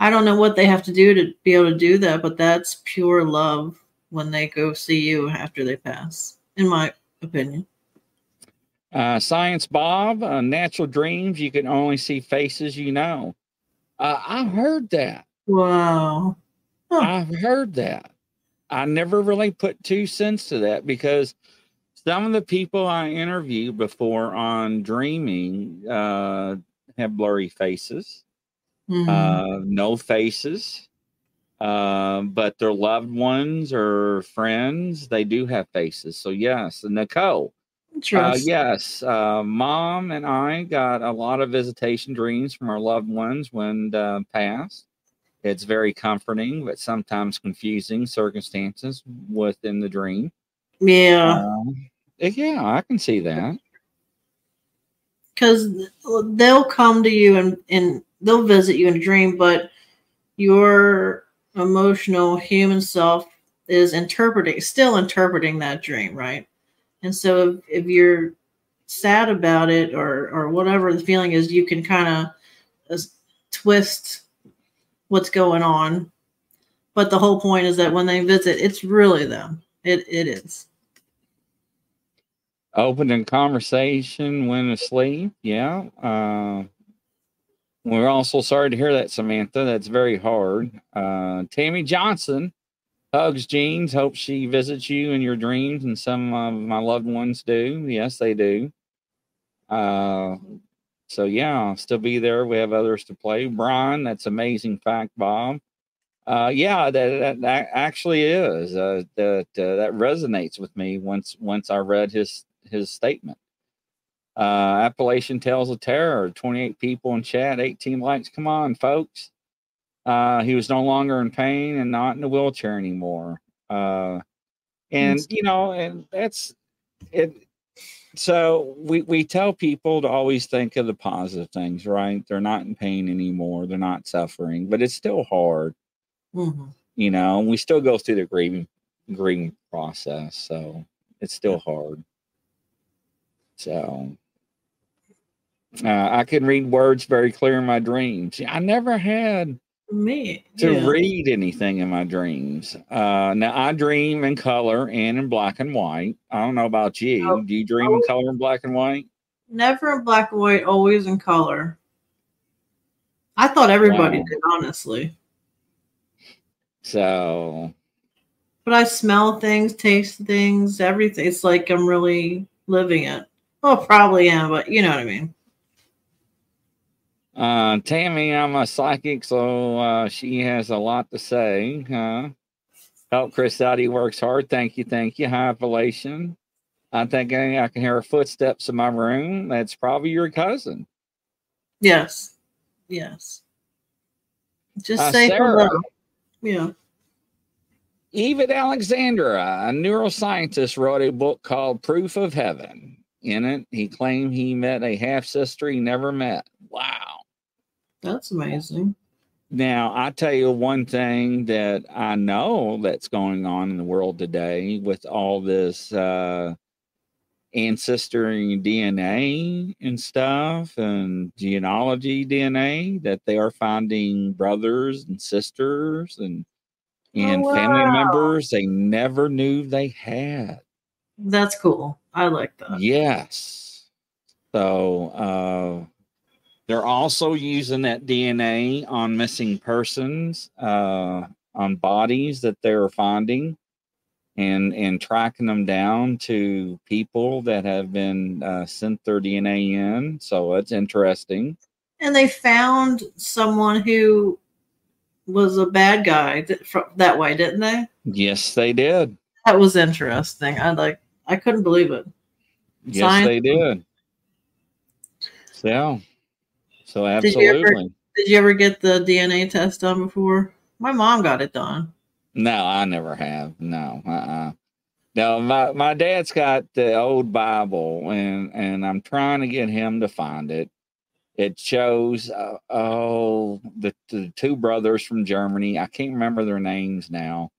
I don't know what they have to do to be able to do that, but that's pure love when they go see you after they pass, in my opinion. Uh, Science Bob, uh, natural dreams, you can only see faces you know. Uh, I heard that. Wow. Huh. I've heard that. I never really put two cents to that because some of the people I interviewed before on dreaming uh, have blurry faces, Mhm. uh, no faces, uh, but their loved ones or friends, they do have faces. So, yes, Nicole. Uh, yes, uh, mom and I got a lot of visitation dreams from our loved ones when uh, passed. It's very comforting, but sometimes confusing circumstances within the dream. Yeah. Um, yeah, I can see that. because they'll come to you and, and they'll visit you in a dream, but your emotional human self is interpreting, still interpreting that dream, right? And so if, if you're sad about it or or whatever the feeling is, you can kind of twist what's going on. But the whole point is that when they visit, it's really them. It it is. Opening conversation when asleep. Yeah. Uh, we're also sorry to hear that, Samantha. That's very hard. Uh, Tammy Johnson hugs Jeans. Hope she visits you in your dreams, and some of my loved ones do. Yes, they do. Uh, so yeah, I'll still be there. We have others to play. Brian, that's amazing fact, Bob. Uh, yeah, that, that that actually is. Uh, that uh, that resonates with me once once I read his his statement. Uh, Appalachian Tales of Terror, 28 people in chat, 18 likes. Come on, folks. Uh, he was no longer in pain and not in a wheelchair anymore. Uh, and you know, and that's it. So we we tell people to always think of the positive things, right? They're not in pain anymore. They're not suffering, but it's still hard, Mhm. you know. We still go through the grieving grieving process, so it's still hard. So uh, I can read words very clear in my dreams. I never had Me. to yeah. read anything in my dreams. Uh, now I dream in color and in black and white. I don't know about you. Oh, Do you dream in oh. color and black and white? Never in black and white, always in color. I thought everybody Wow. did, honestly. So But I smell things, taste things, everything. It's like I'm really living it. Well, probably am, but you know what I mean. Uh, Tammy, I'm a psychic, so uh, she has a lot to say. Huh? Help Chris out. He works hard. Thank you. Thank you. High Appalachian. I'm thinking I can hear footsteps in my room. That's probably your cousin. Yes. Yes. Just Uh, say Sarah. hello. Yeah. Eben Alexander, a neuroscientist, wrote a book called Proof of Heaven. In it, he claimed he met a half sister he never met. Wow. That's amazing. Now, I tell you one thing that I know that's going on in the world today with all this uh, ancestry DNA and stuff and genealogy DNA that they are finding brothers and sisters and and family wow. members they never knew they had. That's cool. I like that. Yes. So uh, they're also using that DNA on missing persons, uh, on bodies that they're finding, and and tracking them down to people that have been uh, sent their DNA in. So it's interesting. And they found someone who was a bad guy that, fro- that way, didn't they? Yes, they did. That was interesting. I like. I couldn't believe it. Yes, Science- they did. So, so Did you ever- absolutely. Did you ever get the DNA test done before? My mom got it done. No, I never have. No, uh-uh. No, my my dad's got the old Bible, and and I'm trying to get him to find it. It shows uh, oh the the two brothers from Germany. I can't remember their names now.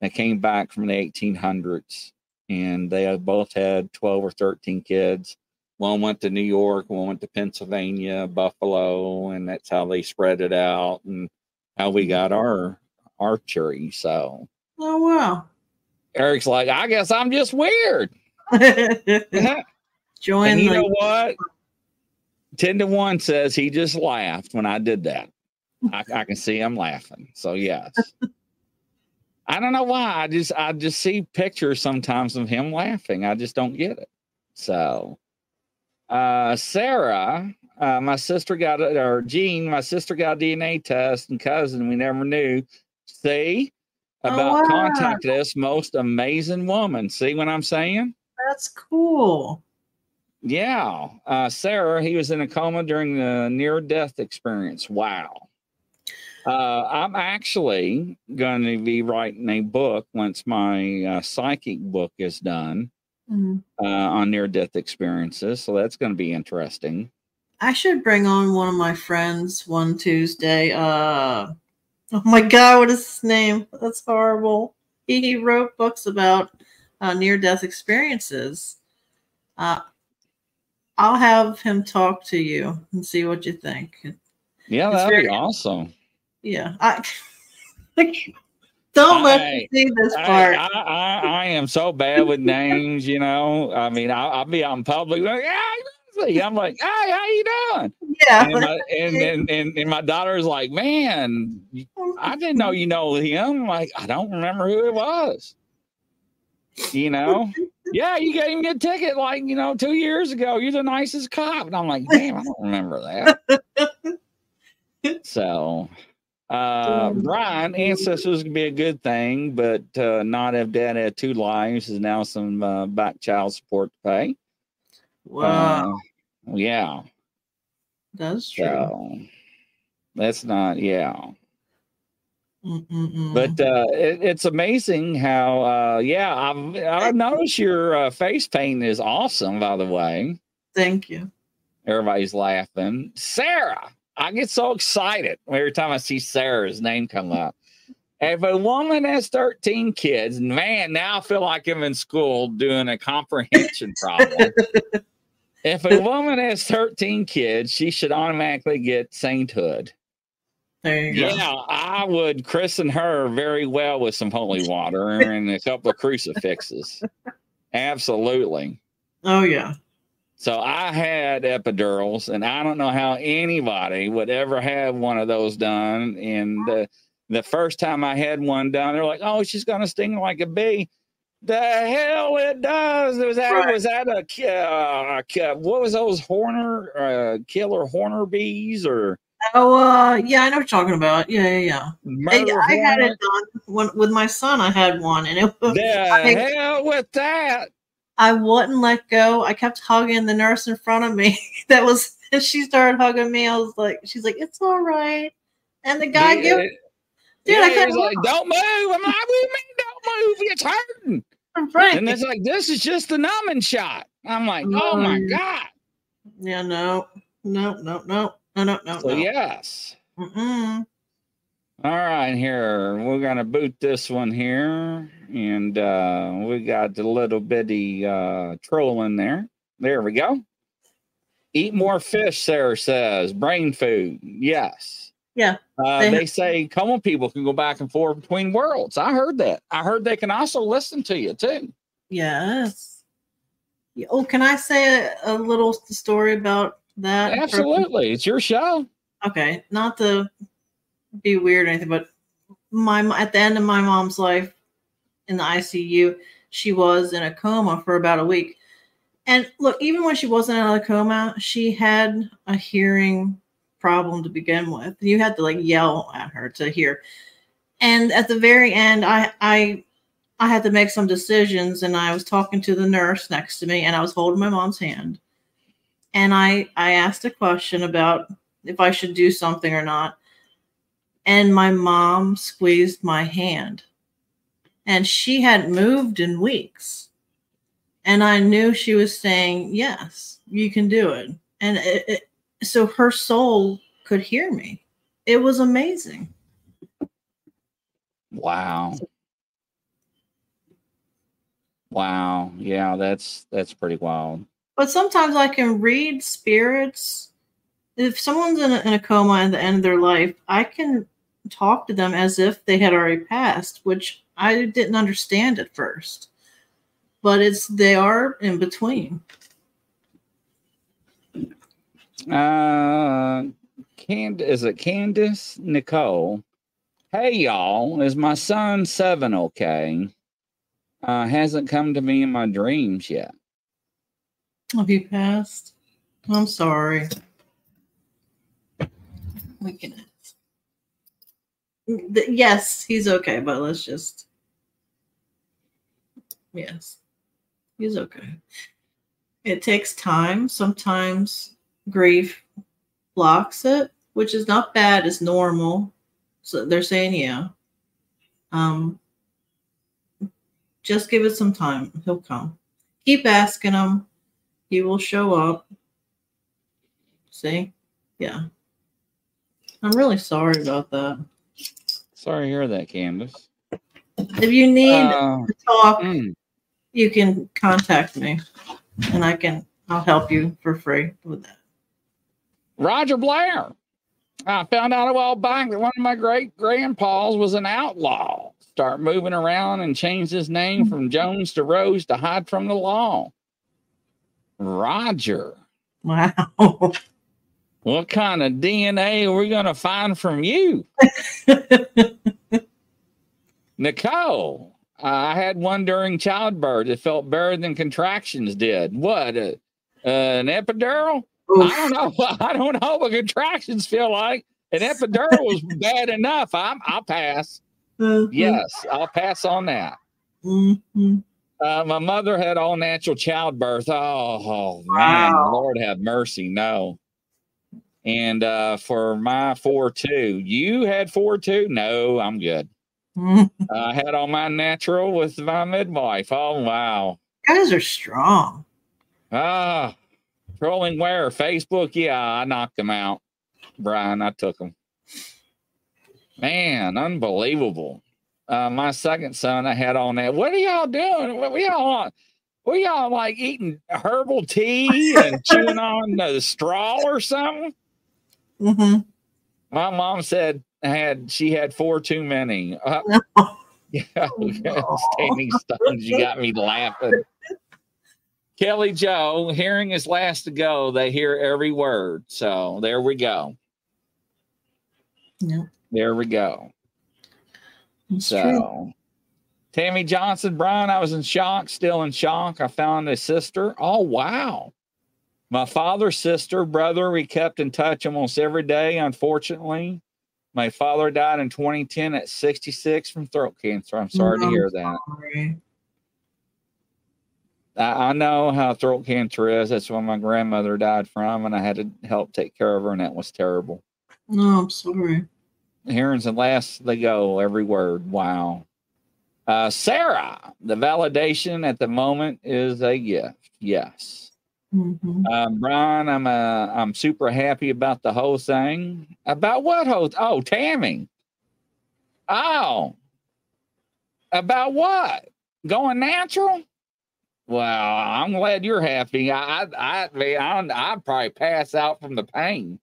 They came back from the 1800s, and they both had 12 or 13 kids. One went to New York, one went to Pennsylvania, Buffalo, and that's how they spread it out, and how we got our archery. So Oh wow. Eric's like, I guess I'm just weird. Join and you know what? 10 to 1 says he just laughed when I did that. I, I can see him laughing. So yes. I don't know why. I just I just see pictures sometimes of him laughing. I just don't get it. So uh Sarah, uh, my sister got it, or Jean, my sister got a DNA test and cousin, we never knew. See Oh, about wow. contacted us, most amazing woman. See what I'm saying? That's cool. Yeah. Uh, Sarah, he was in a coma during the near death experience. Wow. Uh, I'm actually going to be writing a book once my uh, psychic book is done Mhm. uh, on near death experiences. So that's going to be interesting. I should bring on one of my friends one Tuesday. Uh oh my god, what is his name? That's horrible. He, he wrote books about uh, near death experiences. Uh I'll have him talk to you and see what you think. Yeah, It's that'd be very- awesome. Yeah. I don't let I- me see this I, part. I, I, I am so bad with names, you know. I mean, I'll, I'll be out in public like, yeah, I'm like, hey, how you doing? yeah. and my, and, and, and, and my daughter's like, man, I didn't know you know him. I'm like, I don't remember who it was. You know? yeah, you gave me a ticket like, you know, two years ago. You're the nicest cop. And I'm like, damn, I don't remember that. so uh Brian, ancestors can be a good thing, but uh not if dad had two lives is now some uh, back child support to pay. wow. Uh, yeah. That's true. So that's not, yeah. Mm-mm-mm. But uh, it, it's amazing how, uh, yeah, I've, I've noticed your uh, face paint is awesome, by the way. thank you. Everybody's laughing. Sarah, I get so excited every time I see Sarah's name come up. If a woman has 13 kids, man, now I feel like I'm in school doing a comprehension problem. if a woman has 13 kids, she should automatically get sainthood. There you go. Yeah, I would christen her very well with some holy water and a couple of crucifixes. Absolutely. Oh yeah. So I had epidurals, and I don't know how anybody would ever have one of those done. And the, the first time I had one done, they're like, "Oh, she's gonna sting like a bee." The hell it does. Was that Right. was that a, uh, what was those Horner uh, killer Horner bees or Oh, uh, yeah, I know what you're talking about. Yeah, yeah, yeah. Murder I, I had it done when, with my son. I had one, and it was The I, hell with that. I wouldn't let go. I kept hugging the nurse in front of me. that was, and she started hugging me. I was like, she's like, it's all right. And the guy, Yeah, give, dude, yeah, I was like, "Don't move." I'm like, "What do you mean, don't move? It's hurting." right. And it's like, "This is just a numbing shot." I'm like, mm-hmm. "Oh my god!" Yeah, no, no, no, no, no, no, no. So no. yes. Mm-mm. All right, here we're gonna boot this one here, and uh, we got the little bitty uh, troll in there. There we go. Eat more fish, Sarah says. Brain food, yes. Yeah, Uh, they- they say common people can go back and forth between worlds. I heard that. I heard they can also listen to you too. Yes. Oh, can I say a, a little story about that? for- Absolutely, it's your show. okay, not to be weird or anything, but my at the end of my mom's life in the ICU, she was in a coma for about a week. And look, even when she wasn't in a coma, she had a hearing problem to begin with. You had to like yell at her to hear. And at the very end, I I I had to make some decisions, and I was talking to the nurse next to me, and I was holding my mom's hand, and I I asked a question about if I should do something or not. And my mom squeezed my hand. And she hadn't moved in weeks. And I knew she was saying, Yes, you can do it. And it, it, so her soul could hear me. It was amazing. Wow. Wow. Yeah, that's that's pretty wild. But sometimes I can read spirits. If someone's in a, in a coma at the end of their life, I can talk to them as if they had already passed, which I didn't understand at first. But it's they are in between. Uh Cand is it Candace Nicole? Hey y'all, is my son seven okay? Uh hasn't come to me in my dreams yet. Have you passed? I'm sorry. We can. Yes, he's okay, but let's just. Yes, he's okay. It takes time. Sometimes grief blocks it, which is not bad. It's normal. So they're saying, yeah. Um, just give it some time. He'll come. Keep asking him. He will show up. See? Yeah. I'm really sorry about that. Sorry to hear that, Candace. If you need Uh, to talk, mm, you can contact me and I can I'll help you for free with that. Roger Blair. I found out a while back that one of my great grandpas was an outlaw. Start moving around and changed his name from Jones to Rose to hide from the law. Roger. Wow. What kind of DNA are we going to find from you? Nicole, uh, I had one during childbirth. It felt better than contractions did. What? Uh, uh, an epidural? I don't know. I don't know what contractions feel like. An epidural was bad enough. I'm, I'll pass. Mhm. Yes, I'll pass on that. Mhm. Uh, my mother had all natural childbirth. Oh, oh, man, Wow. Lord have mercy. No. And uh, for my four two, you had four two. No, I'm good. I had all my natural with my midwife. Oh wow. Guys are strong. Ah, trolling where Facebook? Yeah, I knocked them out. Brian, I took them. Man, unbelievable. Uh, my second son, I had on that. What are y'all doing? What we all we y'all like eating herbal tea and chewing on the straw or something? Mhm. My mom said had she had four too many. Uh, yeah, standing stones. You got me laughing. Kelly Joe, hearing is last to go. They hear every word. So there we go. Yeah. There we go. True. So Tammy Johnson, Brian, I was in shock, still in shock. I found a sister. Oh wow. My father, sister, brother, we kept in touch almost every day. Unfortunately, my father died in 2010 at 66 from throat cancer. I'm sorry to hear that. Sorry. I, I know how throat cancer is. That's what my grandmother died from, and I had to help take care of her, and that was terrible. No, I'm sorry. Here's the last they go, every word. Wow. Uh, Sarah, the validation at the moment is a gift. Yes. Mhm. Um, Brian, I'm uh, I'm super happy about the whole thing. About what whole? Oh, Tammy. Oh, about what? Going natural? Well, I'm glad you're happy. I, I, I I'd, I'd probably pass out from the pain.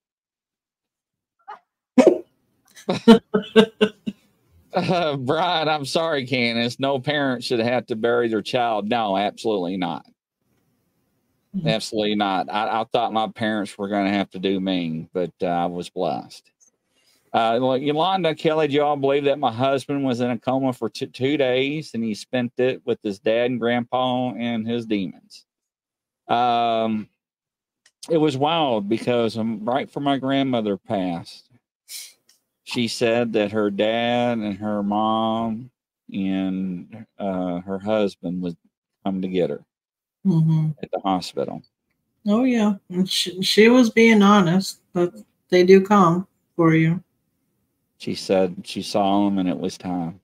uh, Brian, I'm sorry, Candace. No parent should have to bury their child. No, absolutely not. Mhm. Absolutely not. I, I thought my parents were going to have to do me, but uh, I was blessed. Uh, Yolanda Kelly, do y'all believe that my husband was in a coma for t- two days and he spent it with his dad and grandpa and his demons? Um, it was wild because right before my grandmother passed, she said that her dad and her mom and uh, her husband would come to get her Mhm. at the hospital. Oh yeah, and she, she was being honest, but they do come for you. She said she saw him and it was time.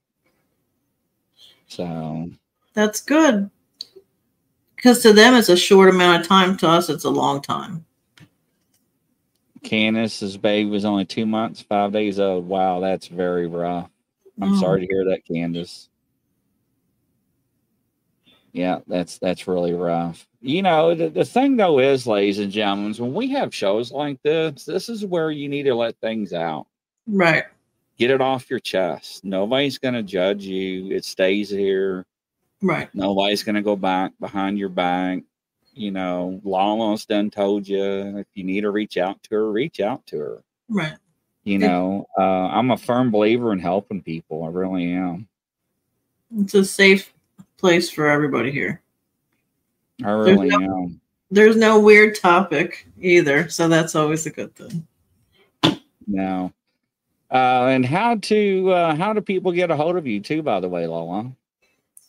So That's good. Because to them, it's a short amount of time. To us, it's a long time. Candace's baby was only two months, five days old. Wow, that's very rough. I'm Oh. sorry to hear that, Candace. Yeah, that's that's really rough. You know, the, the thing though is, ladies and gentlemen, when we have shows like this, this is where you need to let things out. Right. Get it off your chest. Nobody's gonna judge you. It stays here. Right. Nobody's gonna go back behind your back. You know, Lala's done told you if you need to reach out to her, reach out to her. Right. You know, uh, I'm a firm believer in helping people. I really am. It's a safe place for everybody here. I really no- am. There's no weird topic either, so that's always a good thing. No. Uh, and how to uh, how do people get a hold of you too? By the way, Lala.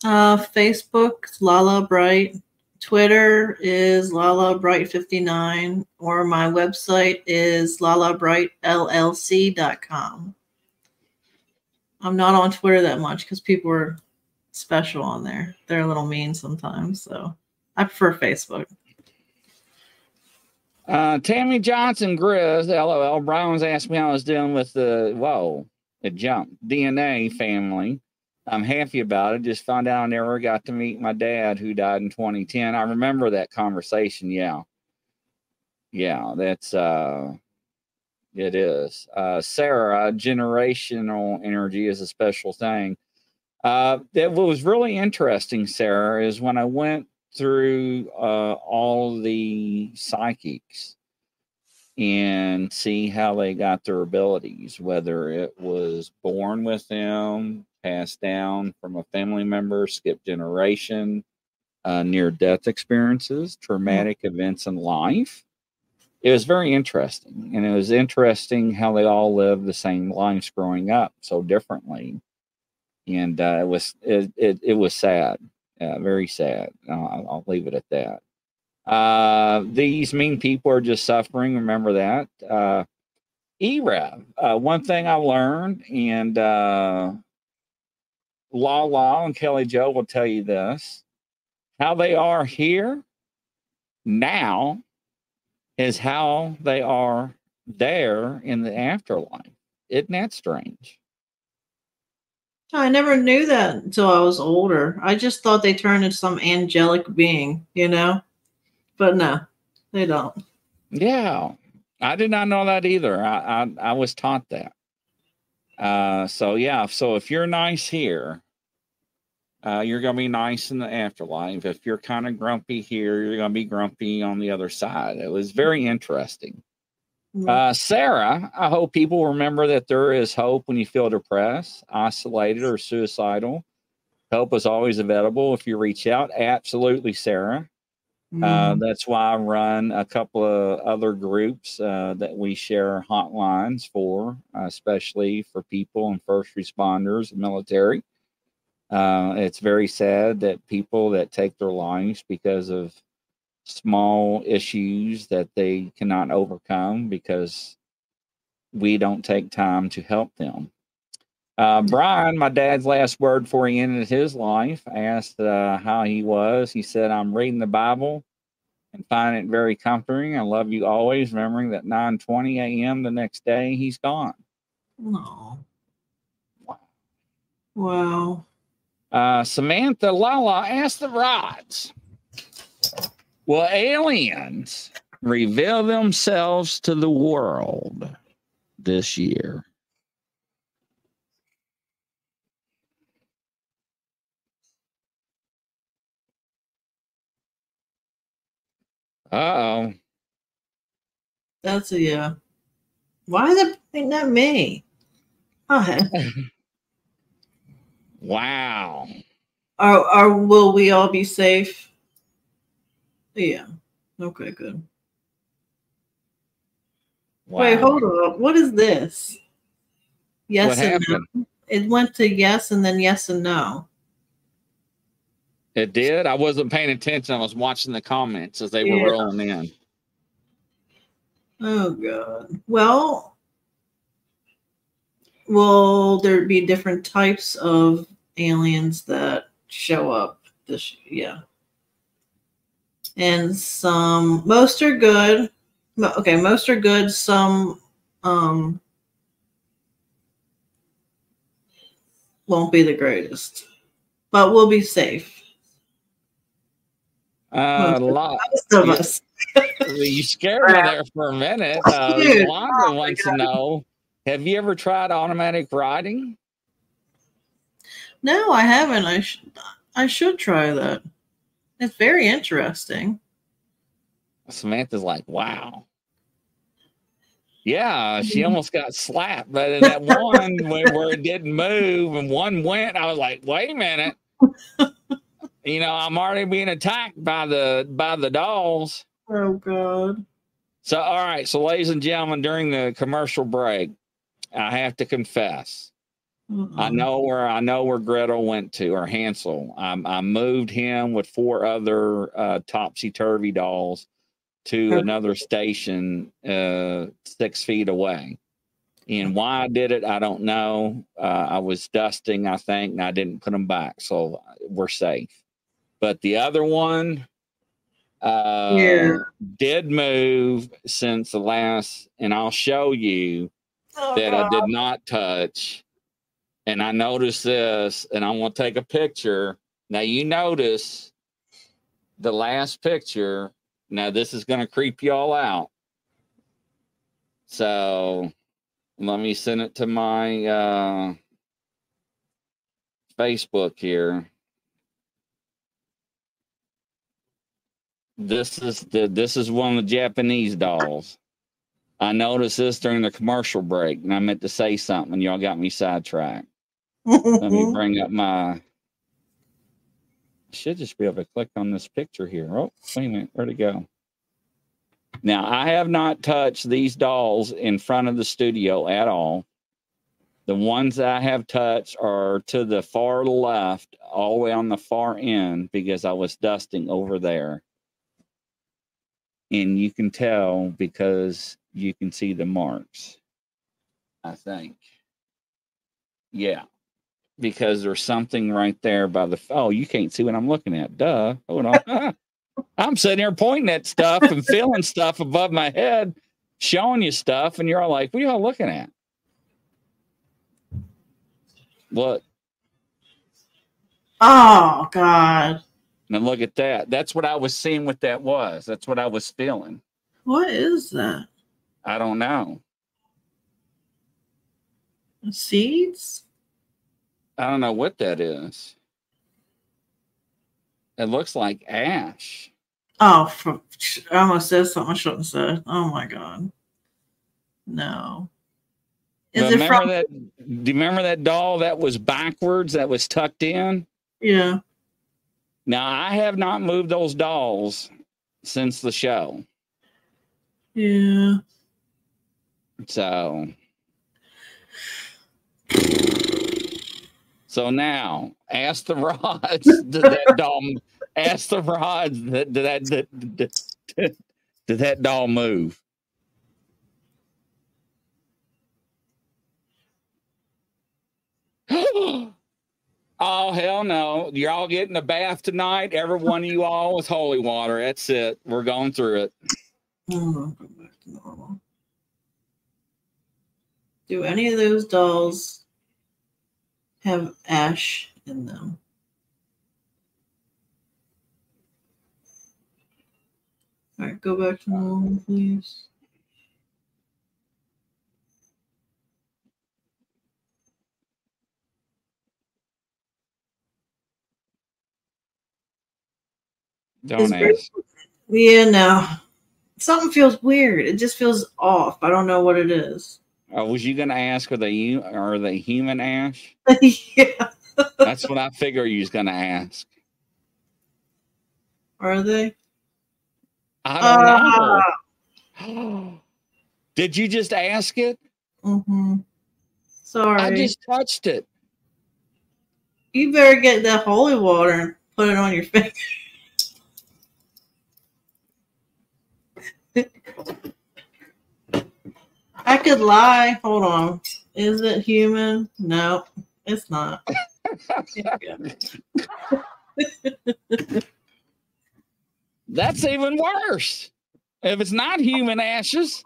Uh, Facebook, Lala Bright. Twitter is Lala Bright 59, or my website is lalabrightllc.com. I'm not on Twitter that much because people are special on there. They're a little mean sometimes, so I prefer Facebook. Uh, Tammy Johnson Grizz, LOL. Brian asked me how I was doing with the whoa, it jumped DNA family. I'm happy about it. Just found out I never got to meet my dad who died in 2010. I remember that conversation. Yeah. Yeah, that's uh it is. Uh Sarah, generational energy is a special thing. Uh that what was really interesting, Sarah, is when I went through uh all the psychics and see how they got their abilities, whether it was born with them, passed down from a family member, skipped generation, uh, near death experiences, traumatic events in life. It was very interesting. And it was interesting how they all lived the same lives growing up so differently. And uh, it was it, it, it was sad, uh, very sad. I'll, I'll leave it at that. Uh, these mean people are just suffering. Remember that. Uh, ERAV. Uh, one thing I learned, and uh, Lala and Kelly Joe will tell you this: how they are here now is how they are there in the afterlife. Isn't that strange? I never knew that until I was older. I just thought they turned into some angelic being, you know? But no, they don't. Yeah, I did not know that either. I I, I was taught that. Uh, so yeah, so if you're nice here, uh, you're gonna be nice in the afterlife. If you're kind of grumpy here, you're gonna be grumpy on the other side. It was very interesting. Uh, Sarah, I hope people remember that there is hope when you feel depressed, isolated, or suicidal. Help is always available if you reach out. Absolutely, Sarah. Uh, Mm. that's why I run a couple of other groups uh, that we share hotlines for, uh, especially for people and first responders, military. Uh, it's very sad that people that take their lives because of small issues that they cannot overcome because we don't take time to help them. Uh, Brian, my dad's last word before he ended his life, asked uh, how he was. He said, I'm reading the Bible and find it very comforting. I love you always, remembering that 9:20 a.m. the next day he's gone. No. Wow. Uh, Samantha Lala asked the rods, Will aliens reveal themselves to the world this year? Uh oh. That's a yeah. Why is it that me? Oh, Wow. are, are will we all be safe? Yeah. Okay, good. wow. Wait, hold up. What is this? Yes What and happened? no. It went to yes and then yes and no. It did. I wasn't paying attention. I was watching the comments as they were rolling in. Oh god. Well, will there be different types of aliens that show up this yeah. And some most are good. Okay, most are good, some um won't be the greatest. But we'll be safe. Uh, a lot. Most of Yeah. us. You scared me there for a minute. Uh, Dude, Yolanda oh wants to know: Have you ever tried automatic writing? No, I haven't. I should I should try that. It's very interesting. Samantha's like, "Wow." Yeah, Mm-hmm. she almost got slapped, but in that one where, where it didn't move and one went, I was like, "Wait a minute." you know, I'm already being attacked by the by the dolls. Oh god. So, all right. So, ladies and gentlemen, during the commercial break, I have to confess, I know where I know where Gretel went to, or Hansel. I, I moved him with four other uh, topsy turvy dolls to Okay. another station uh, six feet away. And why I did it, I don't know. Uh, I was dusting, I think, and I didn't put them back, so we're safe. But the other one, uh, Yeah. did move since the last, and I'll show you Oh, that I did not touch. And I noticed this, and I'm going to take a picture. Now, you notice the last picture. Now, this is going to creep you all out. So, let me send it to my uh, Facebook here. This is the this is one of the Japanese dolls. I noticed this during the commercial break, and I meant to say something, and y'all got me sidetracked. Let me mm-hmm. bring up my. I should just be able to click on this picture here. Oh, wait a minute, where'd it go? Now I have not touched these dolls in front of the studio at all. The ones that I have touched are to the far left, all the way on the far end, because I was dusting over there. And you can tell because you can see the marks. I think. Yeah. Because there's something right there by the oh, you can't see what I'm looking at. Duh. Hold on. I'm sitting here pointing at stuff and feeling stuff above my head, showing you stuff, and you're all like, what are y'all looking at? What? Oh God. and look at that. That's what I was seeing what that was. That's what I was feeling. What is that? I don't know. Seeds? I don't know what that is. It looks like ash. Oh, for, I almost said something I shouldn't have said. Oh my God. No. Is But it remember from? that? Do you remember that doll that was backwards that was tucked in? Yeah. Now I have not moved those dolls since the show. Yeah. So So now ask the rods did that doll ask the rods did that did, did, that doll move? oh hell no. You're all getting a bath tonight. Every one of you all with holy water. That's it. We're going through it. Normal. Do any of those dolls have ash in them? All right, go back to normal, please. Don't ask. Yeah, no. Something feels weird. It just feels off. I don't know what it is. Uh, was you gonna ask are they hu- are they human ash? yeah. That's what I figure you was gonna ask. Are they? I Ah. don't know. Did you just ask it? Mm-hmm. Sorry. I just touched it. You better get that holy water and put it on your finger. I could lie. Hold on. Is it human? No, it's not. That's even worse. If it's not human ashes,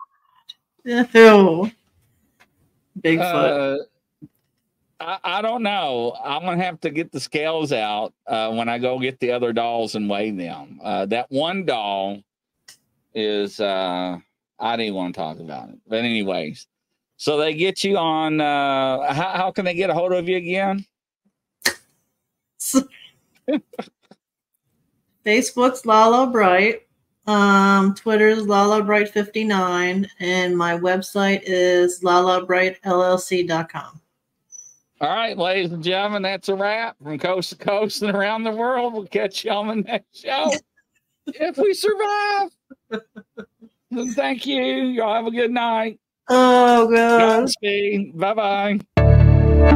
Ew. Bigfoot. uh, I, I don't know. I'm gonna have to get the scales out uh, when I go get the other dolls and weigh them. Uh, that one doll is uh, I didn't want to talk about it, but anyways. So they get you on. Uh, how, how can they get a hold of you again? Facebook's Lala Bright. Um, Twitter's Lala Bright 59 and my website is lalabrightllc.com. All right, ladies and gentlemen, that's a wrap from coast to coast and around the world. We'll catch you on the next show if we survive. Thank you. Y'all have a good night. Oh god. Bye bye.